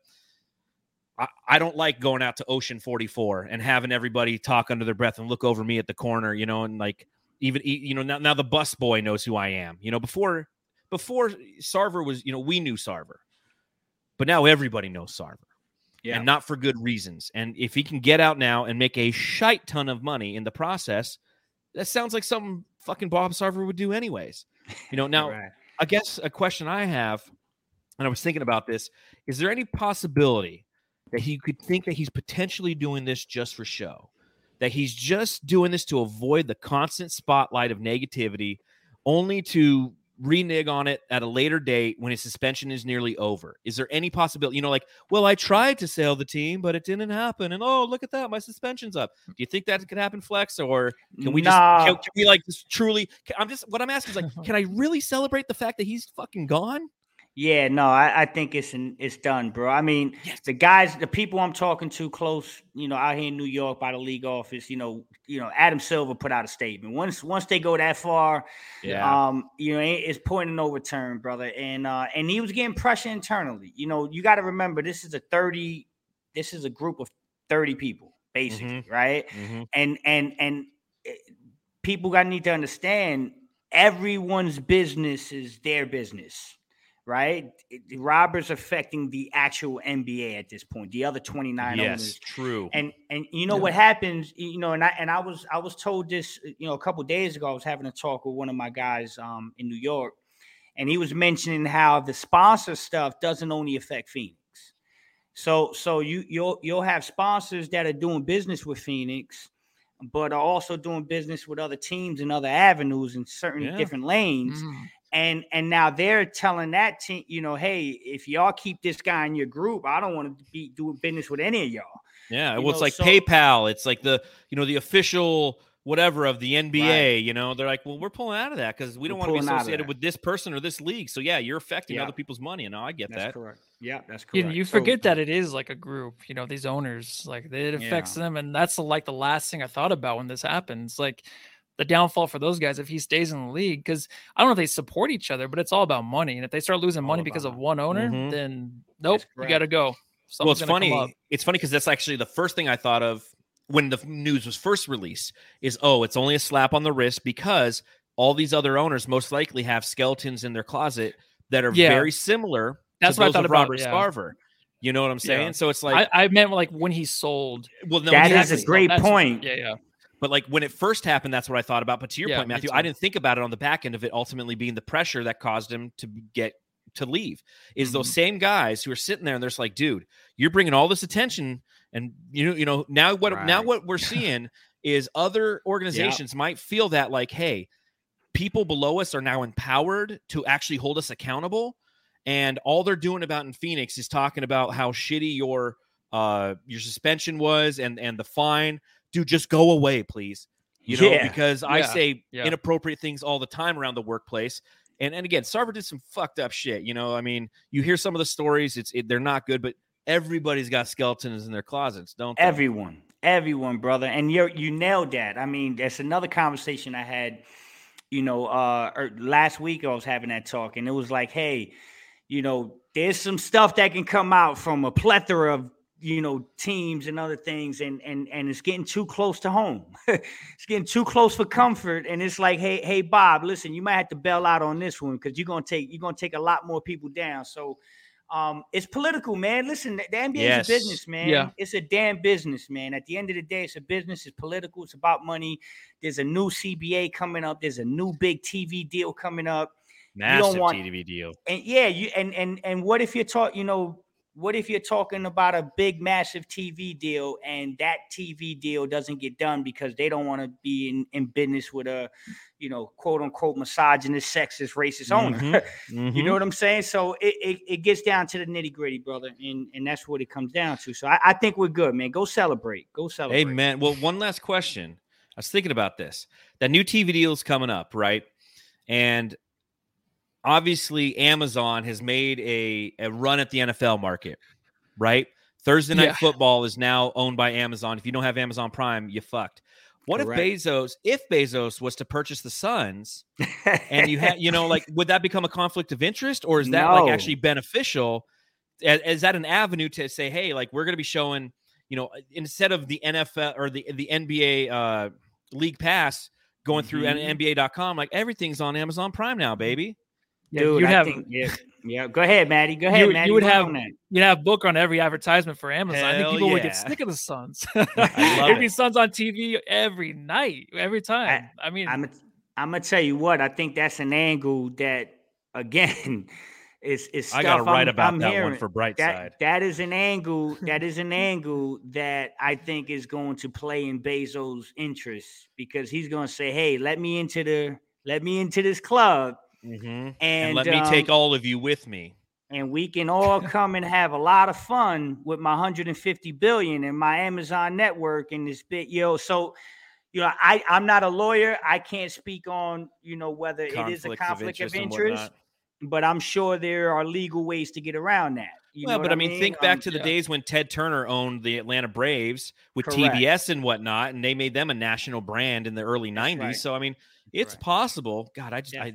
[SPEAKER 1] I, I don't like going out to Ocean 44 and having everybody talk under their breath and look over me at the corner, you know, and like even, you know, now, now the bus boy knows who I am. You know, before, before Sarver was, you know, we knew Sarver, but now everybody knows Sarver yeah. and not for good reasons. And if he can get out now and make a shite ton of money in the process, that sounds like something fucking Bob Sarver would do anyways. You know, now right. I guess a question I have, and I was thinking about this, is there any possibility that he could think that he's potentially doing this just for show? That he's just doing this to avoid the constant spotlight of negativity, only to renege on it at a later date when his suspension is nearly over? Is there any possibility, you know, like, well, I tried to sell the team, but it didn't happen. And oh, look at that, my suspension's up. Do you think that could happen, Flex? Or can we nah. just, can, can we like just truly, I'm just, what I'm asking is like, can I really celebrate the fact that he's fucking gone?
[SPEAKER 3] Yeah, no, I, I think it's an, it's done, bro. I mean, yes. the guys, the people I'm talking to close, you know, out here in New York by the league office, you know, you know, Adam Silver put out a statement. Once once they go that far, yeah, um, you know, it's point of no return, brother. And uh, and he was getting pressure internally. You know, you got to remember this is a 30, this is a group of 30 people, basically, mm-hmm. right? Mm-hmm. And and and eh, people got need to understand everyone's business is their business right? Roberts affecting the actual NBA at this point. The other 29 yes, owners.
[SPEAKER 1] true.
[SPEAKER 3] And and you know yeah. what happens, you know, and I and I was I was told this, you know, a couple days ago I was having a talk with one of my guys um in New York and he was mentioning how the sponsor stuff doesn't only affect Phoenix. So so you you'll you'll have sponsors that are doing business with Phoenix but are also doing business with other teams and other avenues in certain yeah. different lanes. Mm and and now they're telling that team, you know, hey, if y'all keep this guy in your group, I don't want to be doing business with any of y'all.
[SPEAKER 1] Yeah, you well, know, it's like so, PayPal. It's like the you know the official whatever of the NBA. You know, they're like, well, we're pulling out of that because we don't
[SPEAKER 3] We're
[SPEAKER 1] want to be
[SPEAKER 3] pulling out of
[SPEAKER 1] associated with this person or this league. So yeah, you're affecting
[SPEAKER 3] Yeah.
[SPEAKER 1] other people's money. And now I get
[SPEAKER 3] That's
[SPEAKER 1] that.
[SPEAKER 3] correct. Yeah, that's correct.
[SPEAKER 2] you
[SPEAKER 3] So-
[SPEAKER 2] forget that it is like a group, you know, these owners, like it affects them. And that's like the last thing I thought about when this happens. Like the downfall for those guys if he stays in the league, because I don't know if they support each other, but it's all about money. And if they start losing
[SPEAKER 3] All
[SPEAKER 2] money because
[SPEAKER 3] about
[SPEAKER 2] of one owner,
[SPEAKER 1] Mhm.
[SPEAKER 2] then nope, you got to go.
[SPEAKER 1] well, it's funny. It's funny because that's actually the first thing I thought of when the news was first released. Is oh, it's only a slap on the wrist because all these other owners most likely have skeletons in their closet that are
[SPEAKER 2] Yeah.
[SPEAKER 1] very similar.
[SPEAKER 2] That's
[SPEAKER 1] to
[SPEAKER 2] what I thought
[SPEAKER 1] of
[SPEAKER 2] about,
[SPEAKER 1] Robert
[SPEAKER 2] yeah.
[SPEAKER 1] Scarver. You know what I'm saying?
[SPEAKER 2] Yeah.
[SPEAKER 1] So it's like,
[SPEAKER 2] I, I meant like when he sold.
[SPEAKER 1] well, no,
[SPEAKER 3] That is
[SPEAKER 1] exactly.
[SPEAKER 3] a great
[SPEAKER 2] That's-
[SPEAKER 3] point.
[SPEAKER 2] Yeah, yeah.
[SPEAKER 1] But like when it first happened, that's what I thought about. But to your
[SPEAKER 2] Yeah,
[SPEAKER 1] point, Matthew. I didn't think about it on the back end of it ultimately being the pressure that caused him to get to leave. Is those
[SPEAKER 2] Mm-hmm.
[SPEAKER 1] same guys who are sitting there and they're just like, dude, you're bringing all this attention, and you know, you know, now what now what we're seeing is other organizations might feel that like, hey, people below us are now empowered to actually hold us accountable, and all they're doing about in Phoenix is talking about how shitty your uh your suspension was and and the fine dude just go away please you know
[SPEAKER 3] Yeah.
[SPEAKER 1] because i
[SPEAKER 2] Yeah,
[SPEAKER 1] say
[SPEAKER 2] yeah.
[SPEAKER 1] inappropriate things all the time around the workplace and and again sarver did some fucked up shit you know i mean you hear some of the stories it's it, they're not good but everybody's got skeletons in their closets don't they?
[SPEAKER 3] Everyone, everyone, brother, and you you nailed that. I mean, that's another conversation I had. You know, uh, or last week I was having that talk, and it was like, hey, you know, there's some stuff that can come out from a plethora of you know teams and other things, and and and it's getting too close to home. it's getting too close for comfort, and it's like, hey, hey, Bob, listen, you might have to bail out on this one because you're gonna take you're gonna take a lot more people down. So. Um, it's political, man. Listen, the NBA
[SPEAKER 1] Yes.
[SPEAKER 3] is a business, man.
[SPEAKER 2] Yeah.
[SPEAKER 3] It's a damn business, man. At the end of the day, it's a business. It's political. It's about money. There's a new CBA coming up. There's a new big TV deal coming up.
[SPEAKER 1] massive
[SPEAKER 3] want-
[SPEAKER 1] tv deal
[SPEAKER 3] And yeah, you and and and what if you're talking, you know, what if you're talking about a big massive TV deal and that TV deal doesn't get done because they don't want to be in, in business with a, you know, quote unquote misogynist, sexist, racist owner.
[SPEAKER 1] Mhm,
[SPEAKER 3] You
[SPEAKER 1] mhm.
[SPEAKER 3] know what I'm saying? So it, it, it gets down to the nitty gritty, brother, and and that's what it comes down to. So I, I think we're good, man. Go celebrate. Go celebrate.
[SPEAKER 1] Amen. Well, one last question. I was thinking about this. That new TV deal is coming up, right? And obviously, Amazon has made a, a run at the NFL market, right? Thursday night
[SPEAKER 2] Yeah.
[SPEAKER 1] football is now owned by Amazon. If you don't have Amazon Prime, you fucked. What
[SPEAKER 3] Correct.
[SPEAKER 1] if Bezos, if Bezos was to purchase the Suns, and you had, you know, like, would that become a conflict of interest, or is that
[SPEAKER 3] No.
[SPEAKER 1] like actually beneficial? Is, is that an avenue to say, hey, like, we're going to be showing, you know, instead of the NFL or the the NBA uh, League Pass going through
[SPEAKER 3] Mhm.
[SPEAKER 1] NBA.com, like everything's on Amazon Prime now, baby.
[SPEAKER 2] Yeah,
[SPEAKER 3] Dude,
[SPEAKER 2] you'd
[SPEAKER 3] I
[SPEAKER 2] have
[SPEAKER 3] think, yeah, yeah. Go ahead, Maddie. Go ahead,
[SPEAKER 2] you
[SPEAKER 3] Maddie.
[SPEAKER 2] would
[SPEAKER 3] Go
[SPEAKER 2] have-
[SPEAKER 3] that.
[SPEAKER 2] you'd have book on every advertisement for Amazon. I think
[SPEAKER 1] Hell
[SPEAKER 2] people would get sick of the Suns.
[SPEAKER 1] love
[SPEAKER 2] It'd be
[SPEAKER 1] it.
[SPEAKER 2] Suns on TV every night, every time. I, mean,
[SPEAKER 3] I'm I'm gonna tell you what. I think that's an angle that again is is.
[SPEAKER 1] I got to write
[SPEAKER 3] I'm-
[SPEAKER 1] about
[SPEAKER 3] I'm
[SPEAKER 1] that one
[SPEAKER 3] hearing.
[SPEAKER 1] for Brightside.
[SPEAKER 3] that that is an angle that is an angle that I think is going to play in Bezos' interest because he's going to say, "Hey, let me into the let me into this club,
[SPEAKER 1] Mhm.
[SPEAKER 3] and,
[SPEAKER 1] And, let me take
[SPEAKER 3] um,
[SPEAKER 1] all of you with me.
[SPEAKER 3] and we can all come and have a lot of fun with my 150 billion and my Amazon network and this bit, yo." So. You know, I, I'm not a lawyer. I can't speak on, you know, whether it is a conflict of
[SPEAKER 1] and
[SPEAKER 3] interest, but I'm sure there are legal ways to get around that. You
[SPEAKER 1] well, but I mean, think back
[SPEAKER 3] Um,
[SPEAKER 1] to the
[SPEAKER 2] yeah.
[SPEAKER 1] days when Ted Turner owned the Atlanta Braves with
[SPEAKER 3] Correct.
[SPEAKER 1] TBS and whatnot, and they made them a national brand in the early
[SPEAKER 3] That's
[SPEAKER 1] '90s.
[SPEAKER 3] right.
[SPEAKER 1] So I mean, it's possible. God, I just, I.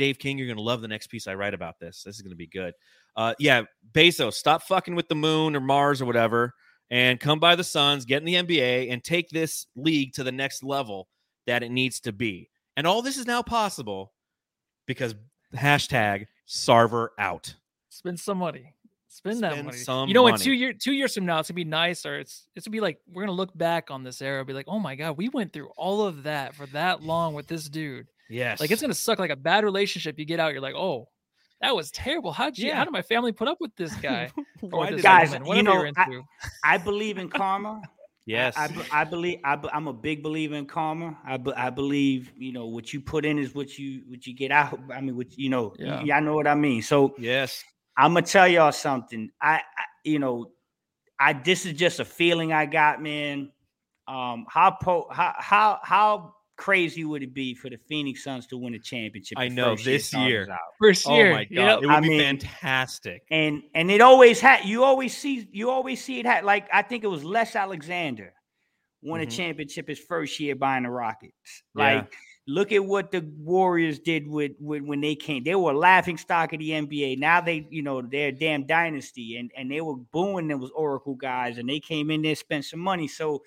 [SPEAKER 1] Dave King, you're gonna love the next piece I write about this. This is gonna be good. Uh, yeah, Bezos, stop fucking with the moon or Mars or whatever, and come by the Suns, get in the NBA, and take this league to the next level that it needs to be. And all this is now possible because hashtag Sarver out.
[SPEAKER 2] spend some money. Spend that
[SPEAKER 1] Spend
[SPEAKER 2] money.
[SPEAKER 1] some
[SPEAKER 2] you know, in two year two years from now, it's gonna be nice, or it's it's gonna be like we're gonna look back on this era, be like, oh my god, we went through all of that for that long with this dude.
[SPEAKER 1] Yes,
[SPEAKER 2] Like it's gonna suck like a bad relationship. You get out, you're like, oh, that was terrible. How'd you?
[SPEAKER 1] Yeah.
[SPEAKER 2] How did my family put up with this guy? Or
[SPEAKER 1] Why
[SPEAKER 2] with
[SPEAKER 1] did
[SPEAKER 2] this
[SPEAKER 1] I-
[SPEAKER 3] Guys,
[SPEAKER 2] woman,
[SPEAKER 3] you know,
[SPEAKER 2] you're
[SPEAKER 3] I- I believe in karma.
[SPEAKER 1] yes,
[SPEAKER 3] I, I, I believe I I'm a big believer in karma. I, I believe you know what you put in is what you what you get out. I mean, what you know,
[SPEAKER 2] Yeah.
[SPEAKER 3] y- y'all know what I mean. So
[SPEAKER 1] yes.
[SPEAKER 3] I'm gonna tell y'all something. I, I you know, I this is just a feeling I got, man. Um, how po- how how how crazy would it be for the Phoenix Suns to win a championship?
[SPEAKER 1] I know, this
[SPEAKER 3] Starks
[SPEAKER 1] year.
[SPEAKER 3] out?
[SPEAKER 2] First
[SPEAKER 1] Oh my god,
[SPEAKER 2] yep.
[SPEAKER 1] it would
[SPEAKER 3] I
[SPEAKER 1] be
[SPEAKER 3] mean-
[SPEAKER 1] fantastic.
[SPEAKER 3] and and it always had you always see you always see it had like I think it was Les Alexander won a
[SPEAKER 1] Mhm.
[SPEAKER 3] championship his first year buying the Rockets.
[SPEAKER 1] Yeah.
[SPEAKER 3] Like look at what the Warriors did with, with when they came. They were a laughing stock of the NBA. Now they you know they're a damn dynasty and and they were booing those Oracle guys and they came in there spent some money. So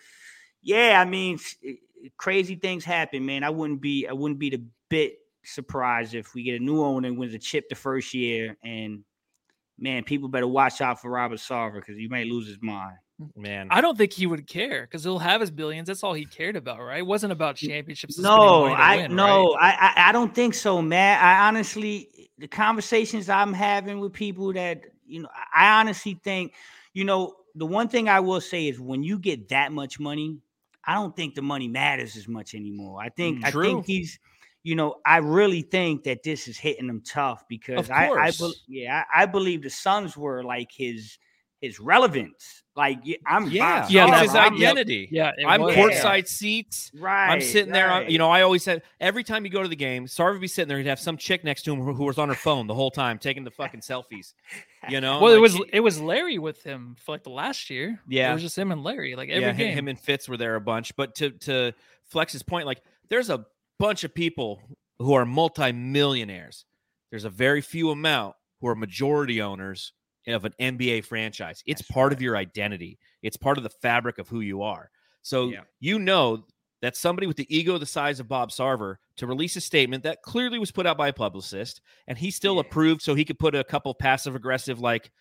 [SPEAKER 3] yeah, I mean eh, crazy things happen, man. I wouldn't be I wouldn't be the bit surprised if we get a new owner and wins a chip the first year and man, people better watch out for Robert Sarver because he may lose his mind.
[SPEAKER 1] Man,
[SPEAKER 2] I don't think he would care because he'll have his billions. That's all he cared about, right? It wasn't about championships.
[SPEAKER 3] No, I
[SPEAKER 2] win,
[SPEAKER 3] no,
[SPEAKER 2] right?
[SPEAKER 3] I, I I don't think so, man. I honestly, the conversations I'm having with people that you know, I honestly think, you know, the one thing I will say is when you get that much money, I don't think the money matters as much anymore. I think
[SPEAKER 1] Mm,
[SPEAKER 3] I think he's, you know, I really think that this is hitting him tough because I, I yeah, I, I believe the Suns were like his his relevance. Like I'm
[SPEAKER 1] yeah,
[SPEAKER 2] Yeah,
[SPEAKER 1] it's his
[SPEAKER 3] I'm-
[SPEAKER 1] identity.
[SPEAKER 2] Yeah,
[SPEAKER 1] I'm
[SPEAKER 2] was.
[SPEAKER 1] courtside seats.
[SPEAKER 3] Right.
[SPEAKER 1] I'm sitting there. I'm- You know, I always said every time you go to the game, Sarver would be sitting there. He'd have some chick next to him who, who was on her phone the whole time, taking the fucking selfies. You know,
[SPEAKER 2] Well, it was
[SPEAKER 1] he-
[SPEAKER 2] it was Larry with him for like the last year.
[SPEAKER 1] Yeah.
[SPEAKER 2] it was just him and Larry, like every
[SPEAKER 1] yeah,
[SPEAKER 2] game.
[SPEAKER 1] him, him and Fitz were there a bunch. But to to Flex's point, like there's a bunch of people who are multimillionaires. There's a very few amount who are majority owners of an NBA franchise. It's
[SPEAKER 3] That's
[SPEAKER 1] part of your identity. It's part of the fabric of who you are. So
[SPEAKER 3] Yeah.
[SPEAKER 1] you know that somebody with the ego the size of Bob Sarver to release a statement that clearly was put out by a publicist, and he still
[SPEAKER 3] Yeah.
[SPEAKER 1] approved, so he could put a couple passive aggressive like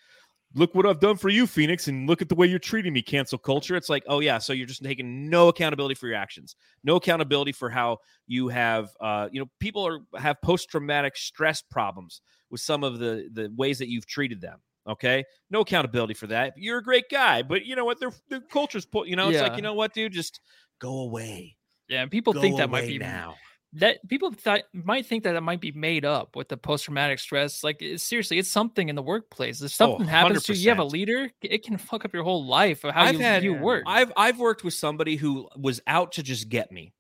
[SPEAKER 1] look what I've done for you, Phoenix, and look at the way you're treating me, cancel culture. It's like, oh yeah, so you're just taking no accountability for your actions, no accountability for how you have, uh, you know, people are have post traumatic stress problems with some of the the ways that you've treated them. Okay, no accountability for that. You're a great guy, but you know what? Their the culture's put. You know, it's like you know what, dude, just go away.
[SPEAKER 2] yeah, and people
[SPEAKER 1] Go
[SPEAKER 2] think that might be
[SPEAKER 1] now.
[SPEAKER 2] that people th- might think that it might be made up with the post traumatic stress. Like it's, seriously, it's something in the workplace. If
[SPEAKER 1] Oh,
[SPEAKER 2] something happens to you, you have a leader, it can fuck up your whole life of how
[SPEAKER 1] I've
[SPEAKER 2] you,
[SPEAKER 1] had-
[SPEAKER 2] you work.
[SPEAKER 1] I've I've worked with somebody who was out to just get me.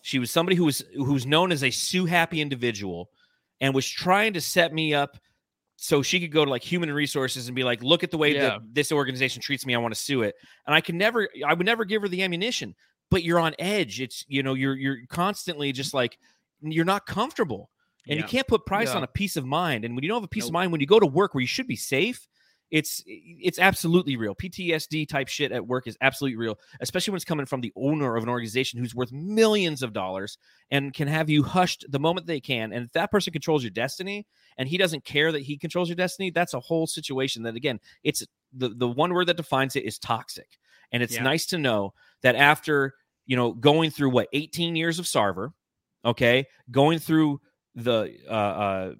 [SPEAKER 1] She was somebody who was who's known as a sue happy individual and was trying to set me up so she could go to like human resources and be like, look at the way
[SPEAKER 2] Yeah.
[SPEAKER 1] that this organization treats me. I want to sue it. And I can never I would never give her the ammunition, but you're on edge. It's you know, you're you're constantly just like you're not comfortable. And
[SPEAKER 3] Yeah.
[SPEAKER 1] you can't put price
[SPEAKER 2] Yeah.
[SPEAKER 1] on a peace of mind. And when you don't have a peace of mind, when you go to work where you should be safe, it's it's absolutely real. PTSD type shit at work is absolutely real, especially when it's coming from the owner of an organization who's worth millions of dollars and can have you hushed the moment they can. And if that person controls your destiny and he doesn't care that he controls your destiny, that's a whole situation that again, it's the the one word that defines it is toxic. And it's
[SPEAKER 3] Yeah.
[SPEAKER 1] nice to know that after, you know, going through what 18 years of Sarver, okay, going through the uh uh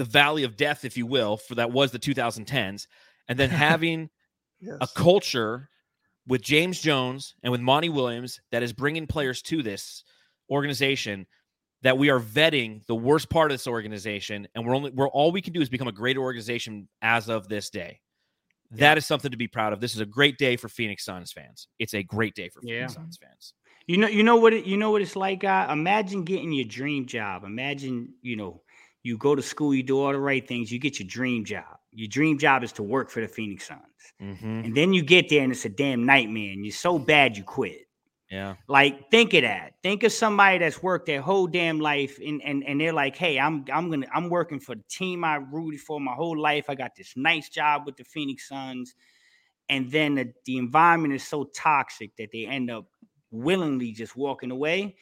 [SPEAKER 1] the valley of death, if you will, for that was the 2010s, and then having a culture with James Jones and with Monty Williams that is bringing players to this organization that we are vetting the worst part of this organization and we're only we're all we can do is become a greater organization as of this day. That is something to be proud of. This is a great day for Phoenix Suns fans. It's a great day for Phoenix
[SPEAKER 3] Yeah.
[SPEAKER 1] Suns fans.
[SPEAKER 3] You know, you know what it, you know what it's like, guy. Imagine getting your dream job. Imagine, you know, you go to school, you do all the right things, you get your dream job. Your dream job is to work for the Phoenix Suns,
[SPEAKER 1] Mhm.
[SPEAKER 3] and then you get there and it's a damn nightmare, and you're so bad you quit.
[SPEAKER 1] Yeah.
[SPEAKER 3] Like, think of that. Think of somebody that's worked their whole damn life, and and and they're like, "Hey, I'm I'm gonna I'm working for the team I rooted for my whole life. I got this nice job with the Phoenix Suns, and then the, the environment is so toxic that they end up willingly just walking away.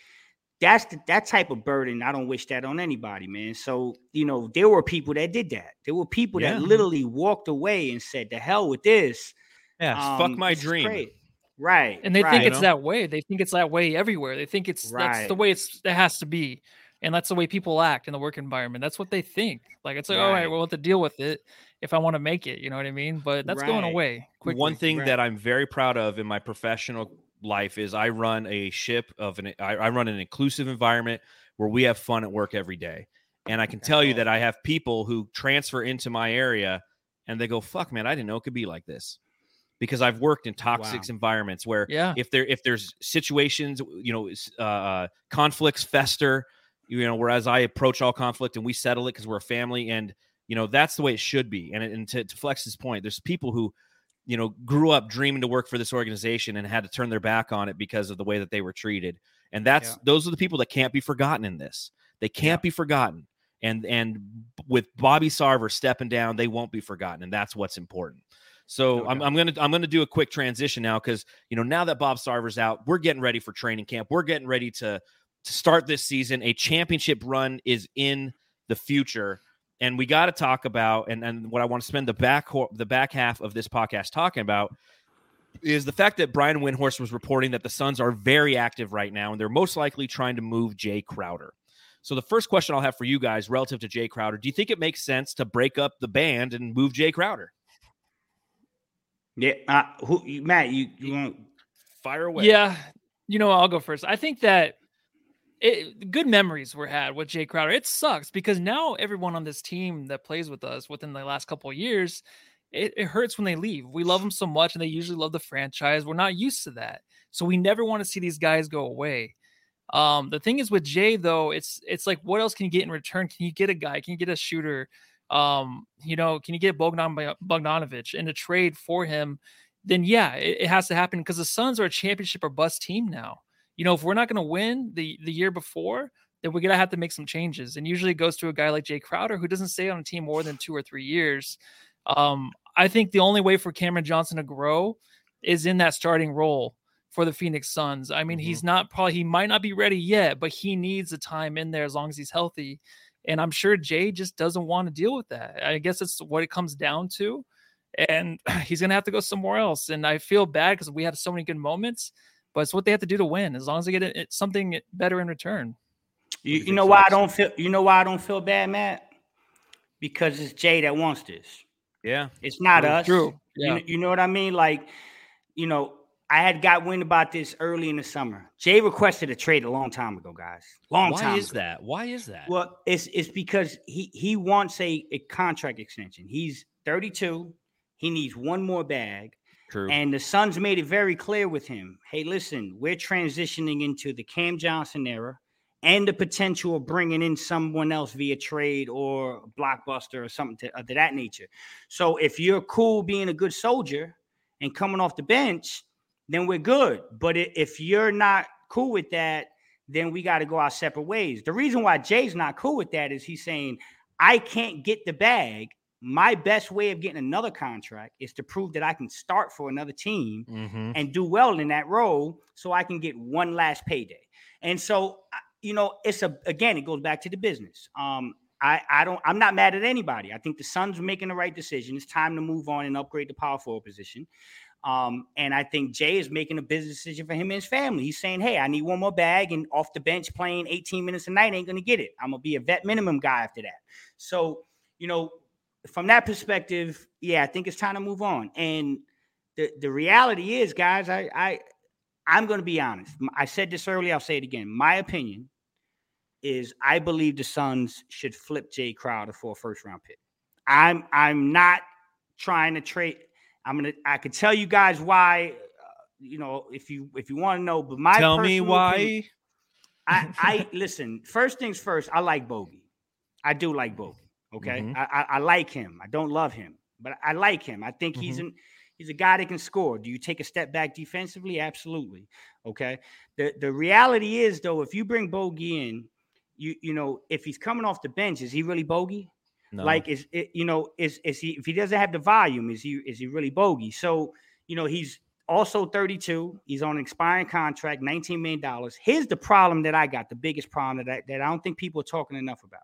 [SPEAKER 3] That's the, that type of burden. I don't wish that on anybody, man. So you know, there were people that did that. There were people
[SPEAKER 1] Yeah.
[SPEAKER 3] that literally walked away and said, "The hell with this."
[SPEAKER 1] Yeah. fuck
[SPEAKER 3] Um,
[SPEAKER 1] my dream.
[SPEAKER 3] great. Right.
[SPEAKER 2] and they
[SPEAKER 3] right.
[SPEAKER 2] think
[SPEAKER 1] you
[SPEAKER 2] it's
[SPEAKER 1] know?
[SPEAKER 2] that way. They think it's that way everywhere. They think it's that's the way it's it has to be, and that's the way people act in the work environment. That's what they think. Like it's like, all right,
[SPEAKER 3] Right.
[SPEAKER 2] well, we'll have to deal with it if I want to make it. You know what I mean? But that's going away quickly.
[SPEAKER 1] One thing
[SPEAKER 3] right.
[SPEAKER 1] that I'm very proud of in my professional life is I run a ship of an I, I run an inclusive environment where we have fun at work every day. And I can tell you that I have people who transfer into my area and they go, fuck man, I didn't know it could be like this. because I've worked in toxic
[SPEAKER 3] Wow.
[SPEAKER 1] environments where
[SPEAKER 2] Yeah.
[SPEAKER 1] if there if there's situations you know uh, conflicts fester you know whereas i approach all conflict and we settle it because we're a family and you know that's the way it should be and, and to, to flex's point there's people who you know grew up dreaming to work for this organization and had to turn their back on it because of the way that they were treated and that's
[SPEAKER 3] Yeah.
[SPEAKER 1] those are the people that can't be forgotten in this they can't be forgotten and and with bobby sarver stepping down they won't be forgotten and that's what's important so
[SPEAKER 3] No
[SPEAKER 1] I'm. I'm gonna I'm gonna do a quick transition now because you know now that Bob Sarver's out, we're getting ready for training camp. We're getting ready to to start this season. A championship run is in the future, and we got to talk about and and what I want to spend the back ho- the back half of this podcast talking about is the fact that Brian Windhorst was reporting that the Suns are very active right now, and they're most likely trying to move Jay Crowder. So the first question I'll have for you guys relative to Jay Crowder, do you think it makes sense to break up the band and move Jay Crowder?
[SPEAKER 3] Yeah, uh, who, Matt, you, you want
[SPEAKER 1] Fire away.
[SPEAKER 2] Yeah, you know, I'll go first. I think that it, good memories were had with Jay Crowder. It sucks because now everyone on this team that plays with us within the last couple of years, it, it hurts when they leave. We love them so much, and they usually love the franchise. We're not used to that, so we never want to see these guys go away. Um, the thing is with Jay though, it's it's like what else can you get in return? Can you get a guy? Can you get a shooter? Um, you know, can you get Bogdan Bogdanovich in a trade for him? Then yeah, it, it has to happen because the Suns are a championship or bust team now. You know, if we're not going to win the the year before, then we're gonna have to make some changes. And usually it goes to a guy like Jay Crowder who doesn't stay on a team more than two or three years. Um, I think the only way for Cameron Johnson to grow is in that starting role for the Phoenix Suns. I mean, he's not probably he might not be ready yet, but he needs the time in there as long as he's healthy. And I'm sure Jay just doesn't want to deal with that. I guess it's what it comes down to. And he's gonna have to go somewhere else. And I feel bad because we had so many good moments, but it's what they have to do to win. As long as they get it, it's something better in return.
[SPEAKER 3] You,
[SPEAKER 1] you
[SPEAKER 3] you know why I don't feel you know why I don't feel bad, Matt? Because it's Jay that wants this.
[SPEAKER 1] Yeah.
[SPEAKER 3] It's not
[SPEAKER 2] True,
[SPEAKER 3] us.
[SPEAKER 2] true.
[SPEAKER 3] You,
[SPEAKER 2] Yeah.
[SPEAKER 3] know, you know what I mean? Like, you know, I had got wind about this early in the summer. Jay requested a trade a long time ago, guys. Long
[SPEAKER 1] Why
[SPEAKER 3] time Why
[SPEAKER 1] is
[SPEAKER 3] ago.
[SPEAKER 1] that? Why is that?
[SPEAKER 3] Well, it's it's because he he wants a, a contract extension. He's 32. He needs one more bag.
[SPEAKER 1] True.
[SPEAKER 3] And the Suns made it very clear with him. Hey, listen, we're transitioning into the Cam Johnson era and the potential of bringing in someone else via trade or blockbuster or something to, uh, of that nature. So if you're cool being a good soldier and coming off the bench, then we're good. But if you're not cool with that, then we got to go our separate ways. The reason why Jay's not cool with that is he's saying, I can't get the bag. My best way of getting another contract is to prove that I can start for another team
[SPEAKER 1] Mhm.
[SPEAKER 3] and do well in that role so I can get one last payday. And so, you know, it's a again, it goes back to the business. Um, I, I don't I'm not mad at anybody. I think the Suns are making the right decision. It's time to move on and upgrade the power forward position. Um, and I think Jay is making a business decision for him and his family. He's saying, Hey, I need one more bag, and off the bench playing 18 minutes a night ain't gonna get it. I'm gonna be a vet minimum guy after that. So, you know, from that perspective, yeah, I think it's time to move on. And the, the reality is, guys, I I I'm gonna be honest. I said this earlier, I'll say it again. My opinion is I believe the Suns should flip Jay Crowder for a first round pick. I'm I'm not trying to trade. I'm gonna I could tell you guys why. Uh, you know, if you if you want to know, but my
[SPEAKER 1] Tell me why.
[SPEAKER 3] opinion- I, I listen. First things first. I like Bogey. I do like Bogey. Okay,
[SPEAKER 1] Mhm.
[SPEAKER 3] I, I I like him. I don't love him, but I like him. I think he's an he's a guy that can score. Do you take a step back defensively? Absolutely. Okay. The the reality is though, if you bring Bogey in, you you know if he's coming off the bench, is he really Bogey?
[SPEAKER 1] No.
[SPEAKER 3] Like is it you know is is he if he doesn't have the volume, is he is he really Bogey? So you know he's also 32. He's on an expiring contract, 19 million dollars. Here's the problem that I got, the biggest problem that I, that I don't think people are talking enough about.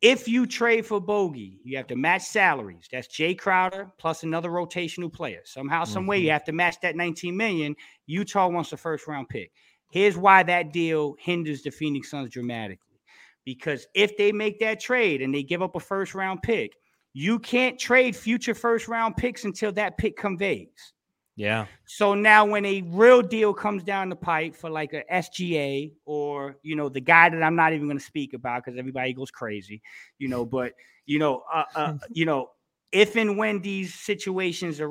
[SPEAKER 3] If you trade for Bogey, you have to match salaries. That's Jay Crowder plus another rotational player. Somehow, some way, you mm-hmm. have to match that 19 million. Utah wants a first round pick. Here's why that deal hinders the Phoenix Suns dramatically. Because if they make that trade and they give up a first round pick, you can't trade future first round picks until that pick conveys.
[SPEAKER 1] Yeah.
[SPEAKER 3] So now when a real deal comes down the pipe for like a SGA or you know the guy that I'm not even going to speak about because everybody goes crazy, you know, but you know, uh, uh, you know, if and when these situations are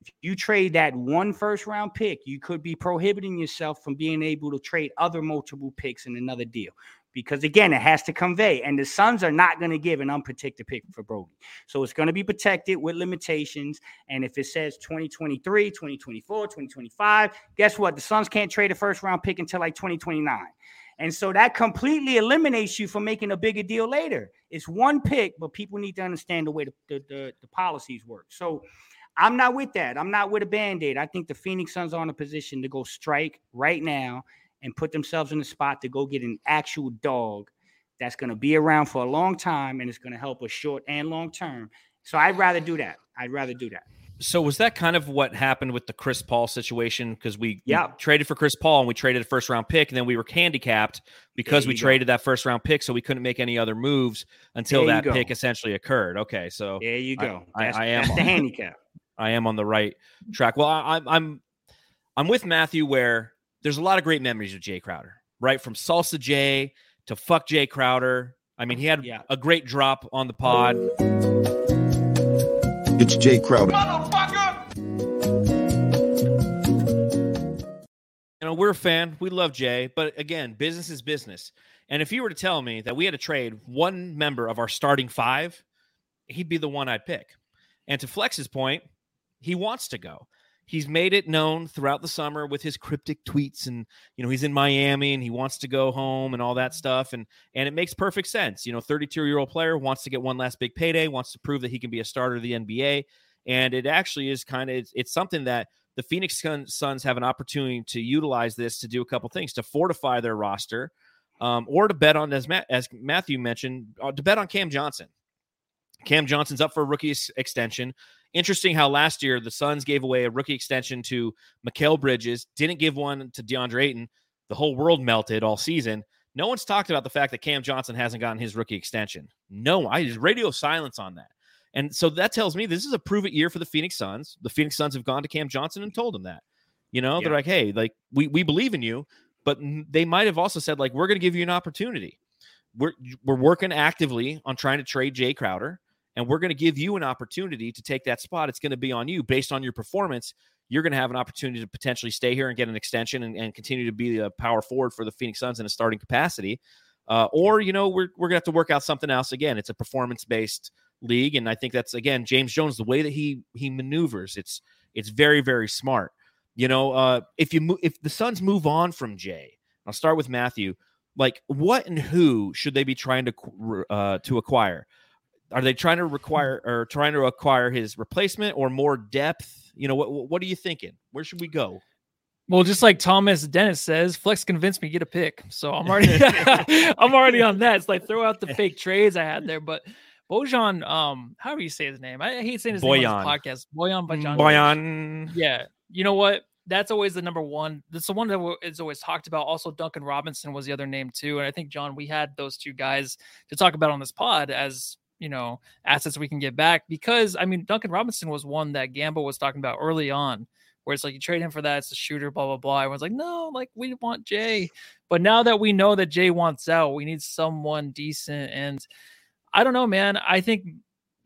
[SPEAKER 3] If you trade that one first round pick, you could be prohibiting yourself from being able to trade other multiple picks in another deal. Because again, it has to convey, and the Suns are not going to give an unprotected pick for Brodie. So it's going to be protected with limitations. And if it says 2023, 2024, 2025, guess what? The Suns can't trade a first round pick until like 2029. And so that completely eliminates you from making a bigger deal later. It's one pick, but people need to understand the way the, the, the, the policies work. So I'm not with that. I'm not with a band aid. I think the Phoenix Suns are in a position to go strike right now and put themselves in the spot to go get an actual dog that's going to be around for a long time and it's going to help us short and long term. So I'd rather do that. I'd rather do that.
[SPEAKER 1] So was that kind of what happened with the Chris Paul situation? Because we,
[SPEAKER 3] yeah.
[SPEAKER 1] we traded for Chris Paul and we traded a first round pick, and then we were handicapped because we
[SPEAKER 3] go.
[SPEAKER 1] traded that first round pick, so we couldn't make any other moves until
[SPEAKER 3] There
[SPEAKER 1] that pick essentially occurred. Okay, so
[SPEAKER 3] There you go.
[SPEAKER 1] I-
[SPEAKER 3] that's,
[SPEAKER 1] I am
[SPEAKER 3] the
[SPEAKER 1] on-
[SPEAKER 3] handicap.
[SPEAKER 1] I am on the right track. Well, I, I'm I'm I'm with Matthew where there's a lot of great memories of Jay Crowder, right? From Salsa Jay to Fuck Jay Crowder. I mean, he had
[SPEAKER 3] Yeah.
[SPEAKER 1] a great drop on the pod.
[SPEAKER 4] It's Jay Crowder.
[SPEAKER 1] You know, we're a fan. We love Jay, but again, business is business. And if you were to tell me that we had to trade one member of our starting five, he'd be the one I'd pick. And to Flex's point, he wants to go. He's made it known throughout the summer with his cryptic tweets and you know, he's in Miami and he wants to go home and all that stuff and and it makes perfect sense. You know, 32-year-old player wants to get one last big payday, wants to prove that he can be a starter of the NBA and it actually is kind of it's, it's something that the Phoenix Suns have an opportunity to utilize this to do a couple things to fortify their roster, um, or to bet on as Ma- as Matthew mentioned, uh, to bet on Cam Johnson. Cam Johnson's up for a rookie extension. Interesting how last year the Suns gave away a rookie extension to Mikal Bridges, didn't give one to DeAndre Ayton. The whole world melted all season. No one's talked about the fact that Cam Johnson hasn't gotten his rookie extension. No, I just radio silence on that. And so that tells me this is a prove it year for the Phoenix Suns. The Phoenix Suns have gone to Cam Johnson and told him that. You know, they're like, hey, like we we believe in you, but they might have also said like we're going to give you an opportunity. We're we're working actively on trying to trade Jay Crowder, and we're going to give you an opportunity to take that spot. It's going to be on you based on your performance. You're going to have an opportunity to potentially stay here and get an extension and, and continue to be a power forward for the Phoenix Suns in a starting capacity. Uh, or you know we're we're gonna have to work out something else again. It's a performance based league, and I think that's again James Jones the way that he he maneuvers. It's it's very very smart. You know, uh, if you mo- if the Suns move on from Jay, I'll start with Matthew. Like, what and who should they be trying to uh, to acquire? Are they trying to require or trying to acquire his replacement or more depth? You know, what what are you thinking? Where should we go?
[SPEAKER 2] Well, just like Thomas Dennis says, Flex convinced me to get a pick. So I'm already I'm already on that. It's like throw out the fake trades I had there. But Bojan, um, however you say his name. I hate saying his name on
[SPEAKER 1] Bojan.
[SPEAKER 2] this podcast. Bojan Bojan.
[SPEAKER 1] Boyan.
[SPEAKER 2] Yeah. You know what? That's always the number one. That's the one that wa- always talked about. Also, Duncan Robinson was the other name too. And I think John, we had those two guys to talk about on this pod as you know assets we can get back because I mean Duncan Robinson was one that Gamble was talking about early on, where it's like you trade him for that, it's a shooter, blah blah blah. Everyone's like, no, like we want Jay. But now that we know that Jay wants out, we need someone decent. And I don't know, man. I think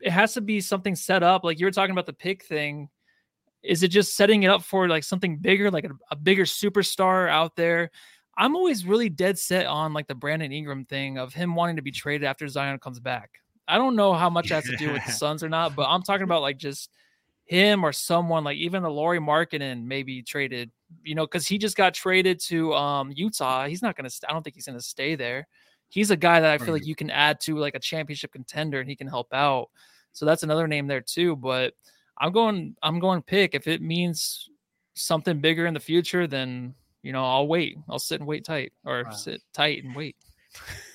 [SPEAKER 2] it has to be something set up. Like you were talking about the pick thing is it just setting it up for like something bigger like a, a bigger superstar out there i'm always really dead set on like the brandon ingram thing of him wanting to be traded after zion comes back i don't know how much that has to do with the suns or not but i'm talking about like just him or someone like even the Lauri Markkanen maybe traded, you know, because he just got traded to um Utah. He's not gonna. I don't think he's gonna stay there. He's a guy that I feel like you can add to like a championship contender, and he can help out. So that's another name there too. But I'm going. I'm going pick if it means something bigger in the future. Then you know I'll wait. I'll sit and wait tight, or
[SPEAKER 3] Wow.
[SPEAKER 2] sit tight and wait.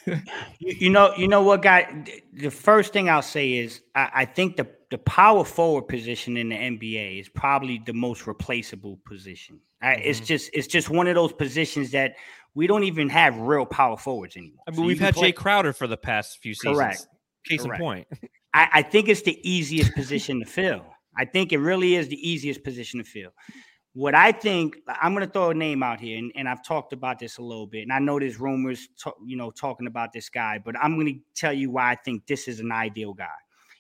[SPEAKER 3] You, know, you know what, guy. The first thing I'll say is I, I think the the power forward position in the NBA is probably the most replaceable position. I, It's
[SPEAKER 1] mm-hmm.
[SPEAKER 3] just it's just one of those positions that we don't even have real power forwards anymore.
[SPEAKER 1] I mean,
[SPEAKER 3] So
[SPEAKER 1] we've had
[SPEAKER 3] play-
[SPEAKER 1] Jay Crowder for the past few seasons.
[SPEAKER 3] Correct.
[SPEAKER 1] Case
[SPEAKER 3] Correct.
[SPEAKER 1] in point.
[SPEAKER 3] I, I think it's the easiest position to fill. I think it really is the easiest position to fill. What I think, I'm going to throw a name out here, and, and I've talked about this a little bit, and I know there's rumors, to, you know, talking about this guy, but I'm going to tell you why I think this is an ideal guy.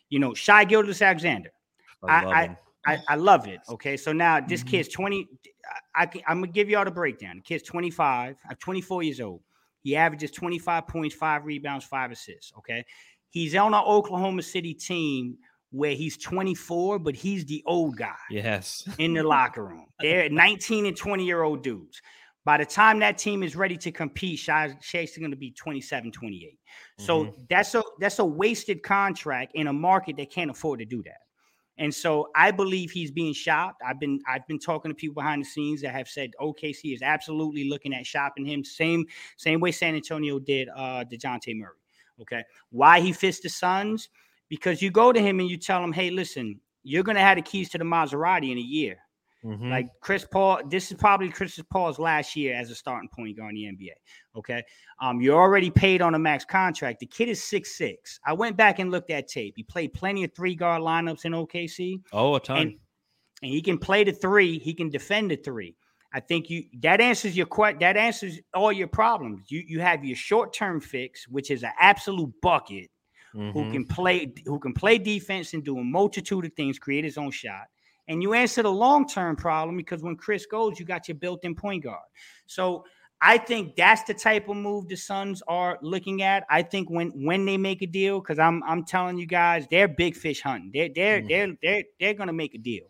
[SPEAKER 3] You know, Shai Gilgeous-Alexander.
[SPEAKER 1] I
[SPEAKER 3] I-
[SPEAKER 1] love
[SPEAKER 3] I- I, love it. Okay, so now this
[SPEAKER 2] Mhm.
[SPEAKER 3] kid's twenty. I, I can, I'm gonna give you all the breakdown. The kid's 25. I'm 24 years old. He averages 25 points, five rebounds, five assists. Okay, he's on an Oklahoma City team where he's 24, but he's the old guy
[SPEAKER 1] Yes.
[SPEAKER 3] in the locker room. They're 19 and 20 year old dudes. By the time that team is ready to compete, Shai- Shai's going to be 27, 28. So that's a that's a wasted contract in a market that can't afford to do that. And so I believe he's being shopped. I've been I've been talking to people behind the scenes that have said OKC is absolutely looking at shopping him. Same same way San Antonio did uh DeJounte Murray. Okay. Why he fits the Suns? Because you go to him and you tell him, hey, listen, you're gonna have the keys to the Maserati in a year.
[SPEAKER 1] Mhm.
[SPEAKER 3] Like Chris Paul, this is probably Chris Paul's last year as a starting point guard in the NBA. Okay. Um, you're already paid on a max contract. The kid is six six. I went back and looked at tape. He played plenty of three guard lineups in OKC,
[SPEAKER 1] oh, a ton.
[SPEAKER 3] and and he can play the three. He can defend the three. I think you that answers your question. That answers all your problems. You you have your short term fix, which is an absolute bucket who
[SPEAKER 1] Mhm.
[SPEAKER 3] can play who can play defense and do a multitude of things, create his own shot. And you answer the long term problem because when Chris goes, you got your built in point guard. So I think that's the type of move the Suns are looking at. I think when when they make a deal, because I'm I'm telling you guys, they're big fish hunting. They're they're
[SPEAKER 1] Mm.
[SPEAKER 3] they're they're they're gonna make a deal.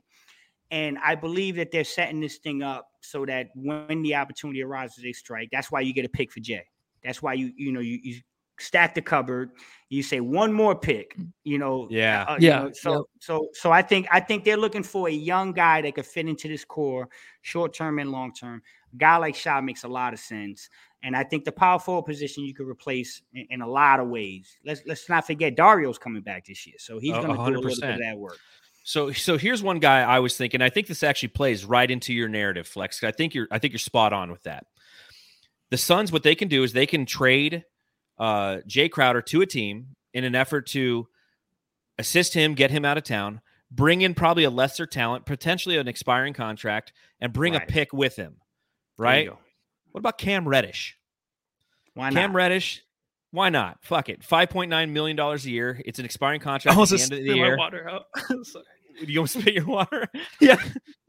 [SPEAKER 3] And I believe that they're setting this thing up so that when the opportunity arises, they strike. That's why you get a pick for Jay. That's why you you know you, you stack the cupboard. You say one more pick. You know.
[SPEAKER 1] Yeah.
[SPEAKER 3] uh, you
[SPEAKER 2] Yeah,
[SPEAKER 3] know, so
[SPEAKER 2] yep.
[SPEAKER 3] so so I think I think they're looking for a young guy that could fit into this core, short term and long term. A guy like Shaw makes a lot of sense. And I think the power forward position you could replace in, in a lot of ways. Let's let's not forget Dario's coming back this year, so he's going to do a little bit
[SPEAKER 1] 100%.
[SPEAKER 3] of that work.
[SPEAKER 1] So so here's one guy I was thinking. I think this actually plays right into your narrative, Flex. I think you're I think you're spot on with that. The Suns, what they can do is they can trade uh, Jay Crowder to a team in an effort to assist him, get him out of town, bring in probably a lesser talent, potentially an expiring contract, and bring
[SPEAKER 3] Right.
[SPEAKER 1] a pick with him. Right? What about Cam Reddish?
[SPEAKER 3] Why
[SPEAKER 1] Cam
[SPEAKER 3] not?
[SPEAKER 1] Reddish, why not? Fuck it. $5.9 million a year. It's an expiring
[SPEAKER 2] I
[SPEAKER 1] contract at
[SPEAKER 2] almost
[SPEAKER 1] the end of
[SPEAKER 2] spit
[SPEAKER 1] the year.
[SPEAKER 2] water out.
[SPEAKER 1] You almost spit your water?
[SPEAKER 2] Yeah.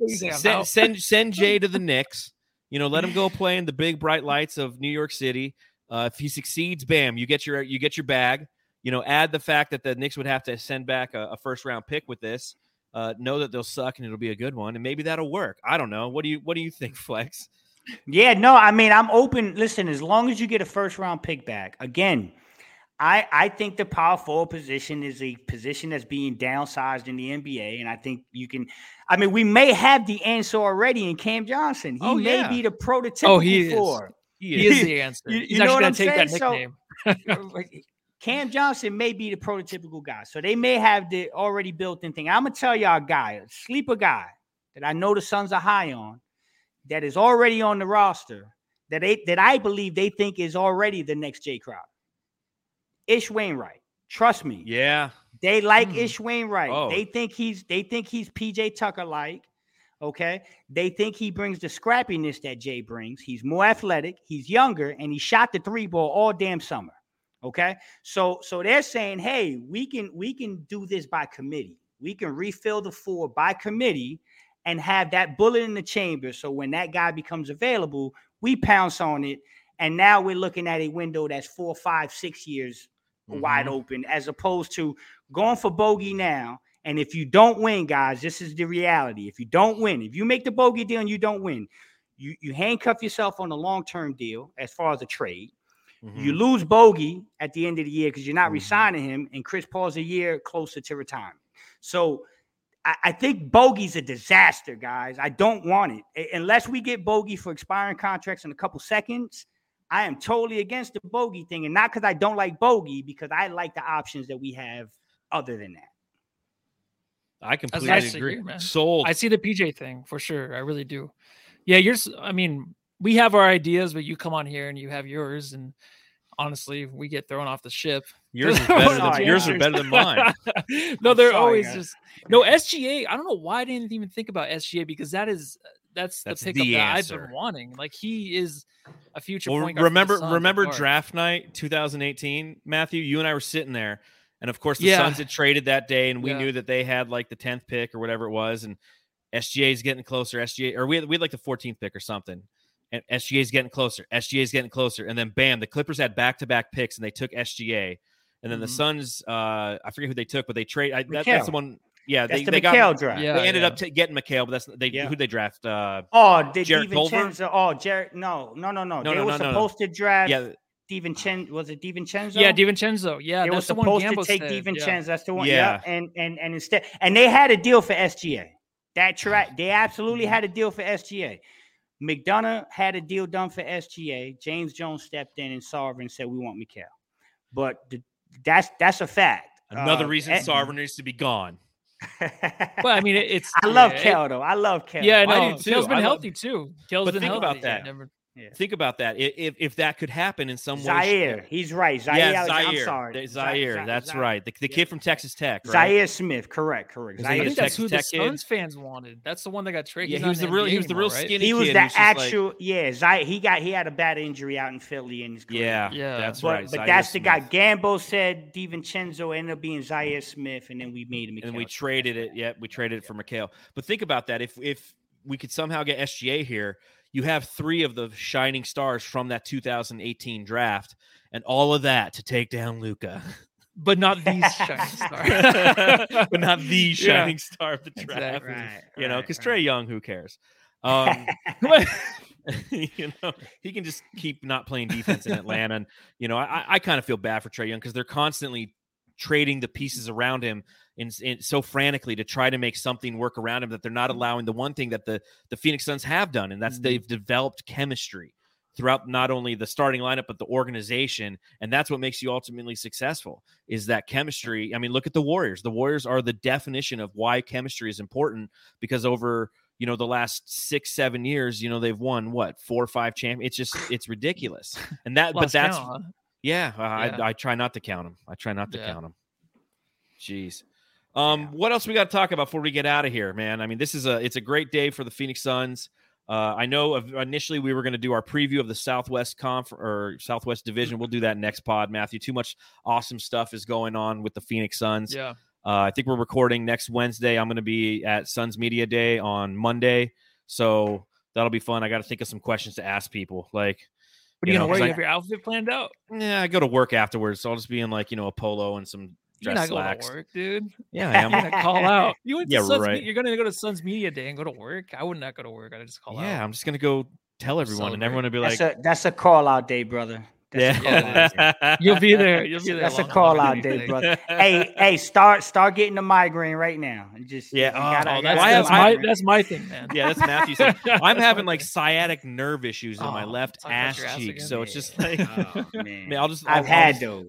[SPEAKER 1] send, send send Jay to the Knicks. You know, let him go play in the big bright lights of New York City. Uh, if he succeeds, bam, you get your you get your bag. You know, add the fact that the Knicks would have to send back a, a first round pick with this. Uh, know that they'll suck and it'll be a good one, and maybe that'll work. I don't know. What do you What do you think, Flex?
[SPEAKER 3] Yeah, no, I mean, I'm open. Listen, as long as you get a first round pick back, again, I I think the power forward position is a position that's being downsized in the NBA, and I think you can. I mean, we may have the answer already in Cam Johnson. He
[SPEAKER 1] Oh,
[SPEAKER 3] may
[SPEAKER 1] yeah.
[SPEAKER 3] be the prototypical
[SPEAKER 2] Oh, he is.
[SPEAKER 3] Four.
[SPEAKER 2] He is the answer.
[SPEAKER 3] You-
[SPEAKER 2] He's
[SPEAKER 3] you know
[SPEAKER 2] actually going to take
[SPEAKER 3] saying? So-
[SPEAKER 2] nickname.
[SPEAKER 3] Like, Cam Johnson may be the prototypical guy. So they may have the already built in thing. I'm gonna tell y'all a guy, a sleeper guy that I know the Suns are high on, that is already on the roster, that they that I believe they think is already the next Jay Crowder. Ish Wainwright. Trust me.
[SPEAKER 1] Yeah,
[SPEAKER 3] They like
[SPEAKER 2] Hmm.
[SPEAKER 3] Ish Wainwright.
[SPEAKER 1] Oh.
[SPEAKER 3] They think he's they think he's PJ Tucker like. Okay. They think he brings the scrappiness that Jay brings. He's more athletic, he's younger, and he shot the three ball all damn summer. Okay. So so they're saying, hey, we can we can do this by committee. We can refill the four by committee and have that bullet in the chamber. So when that guy becomes available, we pounce on it. And now we're looking at a window that's four, five, six years wide
[SPEAKER 1] Mhm.
[SPEAKER 3] open, as opposed to going for bogey now. And if you don't win, guys, this is the reality. If you don't win, if you make the bogey deal and you don't win, you, you handcuff yourself on a long term deal as far as a trade. You
[SPEAKER 1] Mhm.
[SPEAKER 3] lose bogey at the end of the year because you're not
[SPEAKER 1] Mhm.
[SPEAKER 3] resigning him, and Chris Paul's a year closer to retirement. So I, I think bogey's a disaster, guys. I don't want it unless we get bogey for expiring contracts in a couple seconds. I am totally against the bogey thing, and not because I don't like bogey, because I like the options that we have other than that.
[SPEAKER 1] I completely
[SPEAKER 2] to
[SPEAKER 1] agree.
[SPEAKER 2] man.
[SPEAKER 1] Sold.
[SPEAKER 2] I see the PJ thing for sure. I really do. Yeah, yours. I mean, we have our ideas, but you come on here and you have yours, and honestly, we get thrown off the ship.
[SPEAKER 1] yours is better than yours are better than mine.
[SPEAKER 2] no, they're
[SPEAKER 3] sorry,
[SPEAKER 2] always
[SPEAKER 3] guys.
[SPEAKER 2] just no SGA. I don't know why I didn't even think about SGA because that is uh, that's the
[SPEAKER 1] That's
[SPEAKER 2] pickup
[SPEAKER 1] the
[SPEAKER 2] that I've been wanting. Like he is a future
[SPEAKER 1] Well,
[SPEAKER 2] point guard.
[SPEAKER 1] remember remember draft night 2018, Matthew. You and I were sitting there, And of course, the
[SPEAKER 2] Yeah.
[SPEAKER 1] Suns had traded that day, and we
[SPEAKER 2] Yeah.
[SPEAKER 1] knew that they had like the 10th pick or whatever it was. And SGA is getting closer. SGA, or we had, we had like the 14th pick or something. And SGA is getting closer. SGA is getting closer. And then bam, the Clippers had back to back picks and they took SGA. And then the
[SPEAKER 2] Mhm.
[SPEAKER 1] Suns, uh, I forget who they took, but they trade. I, that, that's the one. Yeah,
[SPEAKER 3] That's
[SPEAKER 1] they,
[SPEAKER 3] the
[SPEAKER 1] they
[SPEAKER 3] Mikal
[SPEAKER 1] got.
[SPEAKER 3] draft.
[SPEAKER 2] Yeah.
[SPEAKER 1] They ended up t- getting Mikal, but that's they.
[SPEAKER 3] Yeah.
[SPEAKER 1] Who they draft? Uh,
[SPEAKER 3] Oh, did
[SPEAKER 1] Jarrett Culver?
[SPEAKER 3] DiVincenzo? Oh, Jared. No, no, no, no.
[SPEAKER 1] No,
[SPEAKER 3] they
[SPEAKER 1] no,
[SPEAKER 3] were
[SPEAKER 1] no, no, no.
[SPEAKER 3] supposed to draft
[SPEAKER 1] yeah,
[SPEAKER 3] DiVincenzo. Was it DiVincenzo?
[SPEAKER 2] Yeah, DiVincenzo. Yeah,
[SPEAKER 3] They were
[SPEAKER 2] that's the one
[SPEAKER 3] supposed to take
[SPEAKER 2] said. Yeah.
[SPEAKER 3] That's the one.
[SPEAKER 1] Yeah.
[SPEAKER 3] Yeah. And and and instead, and they had a deal for SGA. That track, they absolutely had a deal for SGA. McDonough had a deal done for SGA. James Jones stepped in and saw her and said, "We want Mikal." But the, that's that's a fact.
[SPEAKER 1] another
[SPEAKER 3] Uh,
[SPEAKER 1] reason
[SPEAKER 3] eh,
[SPEAKER 1] Sarver needs to be gone.
[SPEAKER 2] Well, I mean, it, it's.
[SPEAKER 3] I love
[SPEAKER 2] yeah, it-
[SPEAKER 3] Kel though. I love Kel.
[SPEAKER 2] Yeah,
[SPEAKER 1] I
[SPEAKER 2] no,
[SPEAKER 1] do too.
[SPEAKER 2] Kale's been
[SPEAKER 1] I love-
[SPEAKER 2] healthy too. Kale's
[SPEAKER 1] But
[SPEAKER 2] been
[SPEAKER 1] think
[SPEAKER 2] healthy.
[SPEAKER 1] about that.
[SPEAKER 2] Never-
[SPEAKER 1] Think about that. If if that could happen in some way,
[SPEAKER 3] Zhaire, he's right. Zhaire,
[SPEAKER 1] yeah, Zhaire.
[SPEAKER 3] I'm sorry.
[SPEAKER 1] Th-
[SPEAKER 3] Za- Zhaire.
[SPEAKER 1] That's
[SPEAKER 3] Za-
[SPEAKER 1] right. The, the
[SPEAKER 3] yeah.
[SPEAKER 1] kid from Texas Tech. Right?
[SPEAKER 3] Zhaire Smith, correct, correct.
[SPEAKER 1] Is
[SPEAKER 2] I
[SPEAKER 1] he
[SPEAKER 3] Zhaire
[SPEAKER 1] the
[SPEAKER 2] think that's
[SPEAKER 1] Texas
[SPEAKER 2] who the
[SPEAKER 1] Tech kid?
[SPEAKER 2] Suns fans wanted. That's the one that got traded.
[SPEAKER 1] Yeah, he was the
[SPEAKER 2] in
[SPEAKER 1] real. He was the real
[SPEAKER 2] anymore, right?
[SPEAKER 1] skinny
[SPEAKER 3] he was
[SPEAKER 1] kid.
[SPEAKER 3] the
[SPEAKER 1] who's just like-
[SPEAKER 3] actual, yeah. Zhaire, he got he had a bad injury out in Philly in his career.
[SPEAKER 1] yeah,
[SPEAKER 2] Yeah.
[SPEAKER 1] that's
[SPEAKER 3] but,
[SPEAKER 1] right.
[SPEAKER 3] but
[SPEAKER 1] Zhaire
[SPEAKER 3] that's the guy.
[SPEAKER 1] Smith.
[SPEAKER 3] Gambo said DiVincenzo ended up being Zhaire Smith, and then we made him.
[SPEAKER 1] and we traded it. Yeah, we traded it for Mikal. But think about that. If if we could somehow get SGA here, you have three of the shining stars from that 2018 draft, and all of that to take down Luka,
[SPEAKER 2] but not these shining stars.
[SPEAKER 1] but not the
[SPEAKER 2] Yeah.
[SPEAKER 1] shining star of the draft.
[SPEAKER 2] Exactly.
[SPEAKER 3] right,
[SPEAKER 1] You know,
[SPEAKER 3] right,
[SPEAKER 1] because
[SPEAKER 3] right.
[SPEAKER 1] Trae Young, who cares? Um, you know, he can just keep not playing defense in Atlanta. And, you know, I, I kind of feel bad for Trae Young because they're constantly trading the pieces around him in, in so frantically to try to make something work around him that they're not allowing the one thing that the the Phoenix Suns have done, and that's
[SPEAKER 2] Mhm.
[SPEAKER 1] they've developed chemistry throughout not only the starting lineup but the organization and that's what makes you ultimately successful is that chemistry i mean look at the warriors the warriors are the definition of why chemistry is important because over you know the last six seven years you know they've won what four or five champ it's just it's ridiculous and that but that's
[SPEAKER 2] huh?
[SPEAKER 1] yeah, uh,
[SPEAKER 2] Yeah.
[SPEAKER 1] I, I try not to count them i try not to
[SPEAKER 2] Yeah.
[SPEAKER 1] count them jeez um what else we got to talk about before we get out of here man i mean this is a it's a great day for the phoenix suns uh, I know of, initially we were going to do our preview of the Southwest Conf or Southwest Division. We'll do that next pod, Matthew. Too much awesome stuff is going on with the Phoenix Suns.
[SPEAKER 2] Yeah.
[SPEAKER 1] Uh, I think we're recording next Wednesday. I'm going to be at Suns Media Day on Monday, so that'll be fun. I got to think of some questions to ask people. Like,
[SPEAKER 2] What are
[SPEAKER 1] You
[SPEAKER 2] you
[SPEAKER 1] know,
[SPEAKER 2] gonna wear? You
[SPEAKER 1] I-
[SPEAKER 2] have your outfit planned out?
[SPEAKER 1] yeah, I go to work afterwards, so I'll just be in like you know a polo and some
[SPEAKER 2] You're
[SPEAKER 1] dress
[SPEAKER 2] not going
[SPEAKER 1] slacks.
[SPEAKER 2] to work, dude.
[SPEAKER 1] Yeah, I
[SPEAKER 2] I'm gonna call out. You went to
[SPEAKER 1] Yeah,
[SPEAKER 2] Suns,
[SPEAKER 1] right.
[SPEAKER 2] You're gonna go to Suns Media Day and go to work. I would not go to work. I'd just call out.
[SPEAKER 1] yeah, I'm just gonna go tell everyone, and everyone will be like,
[SPEAKER 3] That's a that's a call out day, brother. That's a call out day.
[SPEAKER 1] yeah,
[SPEAKER 2] You'll be there. You'll be there.
[SPEAKER 3] That's a call out day, brother. hey, hey, start start getting the migraine right now. And Just
[SPEAKER 1] Yeah,
[SPEAKER 3] you gotta-
[SPEAKER 1] oh,
[SPEAKER 2] That's,
[SPEAKER 3] gotta
[SPEAKER 1] I
[SPEAKER 3] get
[SPEAKER 1] have-
[SPEAKER 2] that's my that's my thing, man.
[SPEAKER 1] Yeah, that's Matthew's thing. I'm having like sciatic nerve issues in my
[SPEAKER 2] Oh,
[SPEAKER 1] left ass
[SPEAKER 2] your ass
[SPEAKER 1] cheek,
[SPEAKER 2] again.
[SPEAKER 1] so it's just like,
[SPEAKER 3] Oh, man.
[SPEAKER 1] man, I'll just.
[SPEAKER 3] I've
[SPEAKER 1] I'll- I'll
[SPEAKER 3] had those.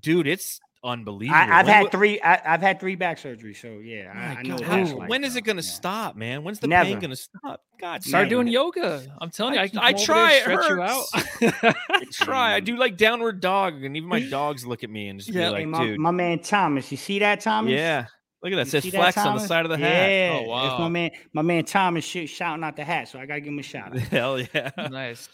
[SPEAKER 1] dude. It's unbelievable.
[SPEAKER 3] I, I've
[SPEAKER 1] When
[SPEAKER 3] had three. I, I've had three back surgeries. So yeah, I, I know what
[SPEAKER 1] how-
[SPEAKER 3] that's like.
[SPEAKER 1] when is it going to
[SPEAKER 3] Yeah.
[SPEAKER 1] stop, man? When's the
[SPEAKER 3] Never.
[SPEAKER 1] pain going to stop? God,
[SPEAKER 2] Start doing yoga. I'm telling you, I,
[SPEAKER 1] I,
[SPEAKER 2] can
[SPEAKER 1] I
[SPEAKER 2] over
[SPEAKER 1] try. It
[SPEAKER 2] stretch you out.
[SPEAKER 1] I try. I do like downward dog, and even my dogs look at me and just
[SPEAKER 2] Yeah.
[SPEAKER 1] be like,
[SPEAKER 3] my,
[SPEAKER 1] dude,
[SPEAKER 3] my man Thomas, you see that Thomas?
[SPEAKER 1] yeah. Look at that. It says flex on the side of the hat.
[SPEAKER 3] Yeah,
[SPEAKER 2] Oh,
[SPEAKER 3] That's my man. My man Thomas shouting out the hat, so I gotta give him a shout. out.
[SPEAKER 1] Hell yeah.
[SPEAKER 2] nice.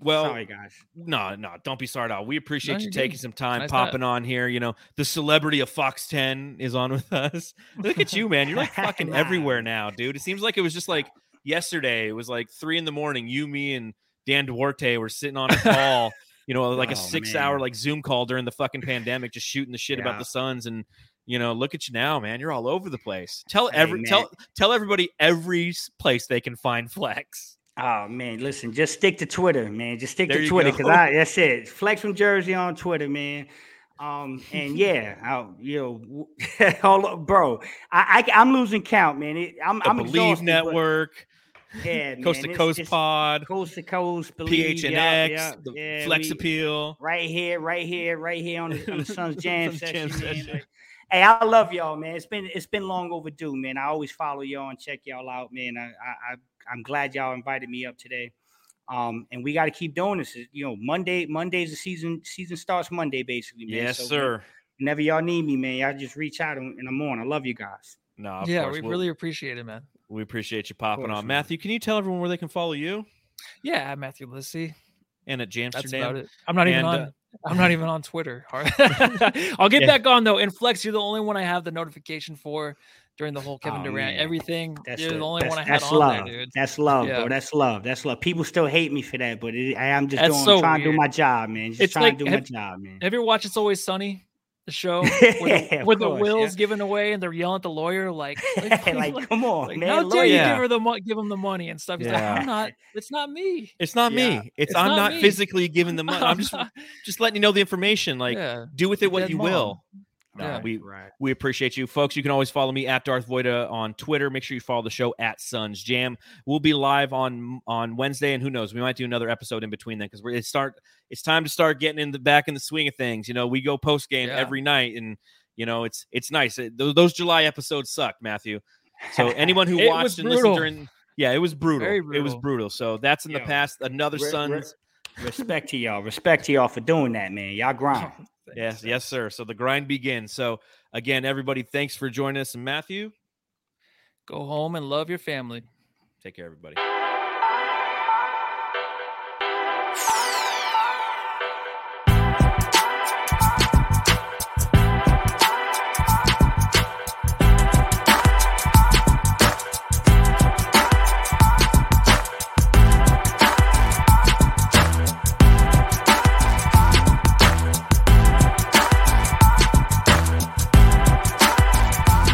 [SPEAKER 1] Well,
[SPEAKER 3] Sorry, guys.
[SPEAKER 1] no, no, don't be sorry at all. We appreciate
[SPEAKER 2] No,
[SPEAKER 1] you taking
[SPEAKER 2] good.
[SPEAKER 1] some time
[SPEAKER 2] Nice
[SPEAKER 1] popping on here. You know, the celebrity of Fox 10 is on with us. Look at you, man. You're like fucking everywhere now, dude. It seems like it was just like yesterday. It was like three in the morning. You, me, and Dan Duarte were sitting on a call, you know, like a
[SPEAKER 3] Oh,
[SPEAKER 1] six hour like Zoom call during the fucking pandemic, just shooting the shit about the Suns. And, you know, look at you now, man. You're all over the place. Tell every
[SPEAKER 3] man.
[SPEAKER 1] tell tell everybody every place they can find flex.
[SPEAKER 3] Oh man, listen, just stick to Twitter, man. Just stick
[SPEAKER 1] There
[SPEAKER 3] to Twitter because I that's it. Flex from Jersey on Twitter, man. Um and yeah, I, you know, bro. I, I I'm losing count, man. It, I'm
[SPEAKER 1] The
[SPEAKER 3] I'm
[SPEAKER 1] Believe
[SPEAKER 3] exhausted, but-
[SPEAKER 1] Network,
[SPEAKER 3] yeah, man,
[SPEAKER 1] Coast to Coast Pod.
[SPEAKER 3] coast to coast, believe,
[SPEAKER 1] PHNX,
[SPEAKER 3] yeah, yeah,
[SPEAKER 1] the
[SPEAKER 3] yeah,
[SPEAKER 1] Flex
[SPEAKER 3] we-
[SPEAKER 1] Appeal.
[SPEAKER 3] right here, right here, right here on the, on the Suns Jam
[SPEAKER 1] Suns
[SPEAKER 3] section.
[SPEAKER 1] Jam session.
[SPEAKER 3] Like, hey, I love y'all, man. It's been it's been long overdue, man. I always follow y'all and check y'all out, man. I I, I I'm glad y'all invited me up today. Um, and we got to keep doing this. You know, Monday, Monday's the season. Season starts Monday, basically. Man.
[SPEAKER 1] Yes,
[SPEAKER 3] So
[SPEAKER 1] sir.
[SPEAKER 3] Whenever y'all need me, man, y'all just reach out and, and I'm on. I love you guys.
[SPEAKER 1] No, of
[SPEAKER 2] yeah,
[SPEAKER 1] course.
[SPEAKER 2] we
[SPEAKER 1] We'll-
[SPEAKER 2] really appreciate it, man.
[SPEAKER 1] we appreciate you popping
[SPEAKER 3] course,
[SPEAKER 1] on.
[SPEAKER 3] man.
[SPEAKER 1] Matthew, can you tell everyone where they can follow you?
[SPEAKER 2] Yeah, Matthew Lissy.
[SPEAKER 1] and at
[SPEAKER 2] That's about it. I'm not even on.
[SPEAKER 1] uh,
[SPEAKER 2] I'm not even on Twitter. I'll get
[SPEAKER 1] Yeah.
[SPEAKER 2] back on though. And Flex, you're the only one I have the notification for during the whole Kevin
[SPEAKER 3] Oh,
[SPEAKER 2] Durant
[SPEAKER 3] man.
[SPEAKER 2] everything.
[SPEAKER 3] That's
[SPEAKER 2] you're
[SPEAKER 3] it.
[SPEAKER 2] the only
[SPEAKER 3] that's,
[SPEAKER 2] one I had
[SPEAKER 3] that's
[SPEAKER 2] on
[SPEAKER 3] love.
[SPEAKER 2] there, dude.
[SPEAKER 3] That's love,
[SPEAKER 2] Yeah.
[SPEAKER 3] bro. That's love. That's love. People still hate me for that, but it, I am just doing,
[SPEAKER 2] so
[SPEAKER 3] trying to do my job, man. Just
[SPEAKER 2] It's
[SPEAKER 3] trying
[SPEAKER 2] like-
[SPEAKER 3] to do
[SPEAKER 2] have-
[SPEAKER 3] my job, man.
[SPEAKER 2] Have you ever watched It's Always Sunny? The show
[SPEAKER 3] Yeah,
[SPEAKER 2] where the, the will's
[SPEAKER 3] yeah.
[SPEAKER 2] given away and they're yelling at the lawyer like, like,
[SPEAKER 3] like, come on,
[SPEAKER 2] like,
[SPEAKER 3] man.
[SPEAKER 2] how dare
[SPEAKER 3] lawyer.
[SPEAKER 2] you give her the mo- give him the money and stuff? He's like,
[SPEAKER 1] Yeah.
[SPEAKER 2] I'm not. It's not me.
[SPEAKER 1] It's not
[SPEAKER 3] Yeah.
[SPEAKER 1] me. It's,
[SPEAKER 2] It's
[SPEAKER 1] I'm
[SPEAKER 2] not
[SPEAKER 1] not
[SPEAKER 2] me.
[SPEAKER 1] physically giving the money. I'm just just letting you know the information. Like
[SPEAKER 2] yeah.
[SPEAKER 1] do with it what you
[SPEAKER 2] mom.
[SPEAKER 1] will. No,
[SPEAKER 2] Yeah.
[SPEAKER 1] we
[SPEAKER 3] right.
[SPEAKER 1] we appreciate you, folks. You can always follow me at Darth Voida on Twitter. Make sure you follow the show at Suns Jam. We'll be live on on Wednesday, and who knows, we might do another episode in between then because we're it's start. It's time to start getting in the back in the swing of things. You know, we go post game
[SPEAKER 2] Yeah.
[SPEAKER 1] every night, and you know it's it's nice. It- those, those July episodes suck, Matthew. So anyone who watched and listened during, yeah, it was brutal.
[SPEAKER 2] Very
[SPEAKER 1] It was
[SPEAKER 2] brutal.
[SPEAKER 1] brutal. So that's in the past. Another
[SPEAKER 3] Re- re-
[SPEAKER 1] Suns.
[SPEAKER 3] respect to y'all. Respect to y'all for doing that, man. Y'all grind.
[SPEAKER 1] Yes, yes, sir. So the grind begins. So again, everybody, thanks for joining us. And Matthew,
[SPEAKER 2] Go home and love your family.
[SPEAKER 1] take care, everybody.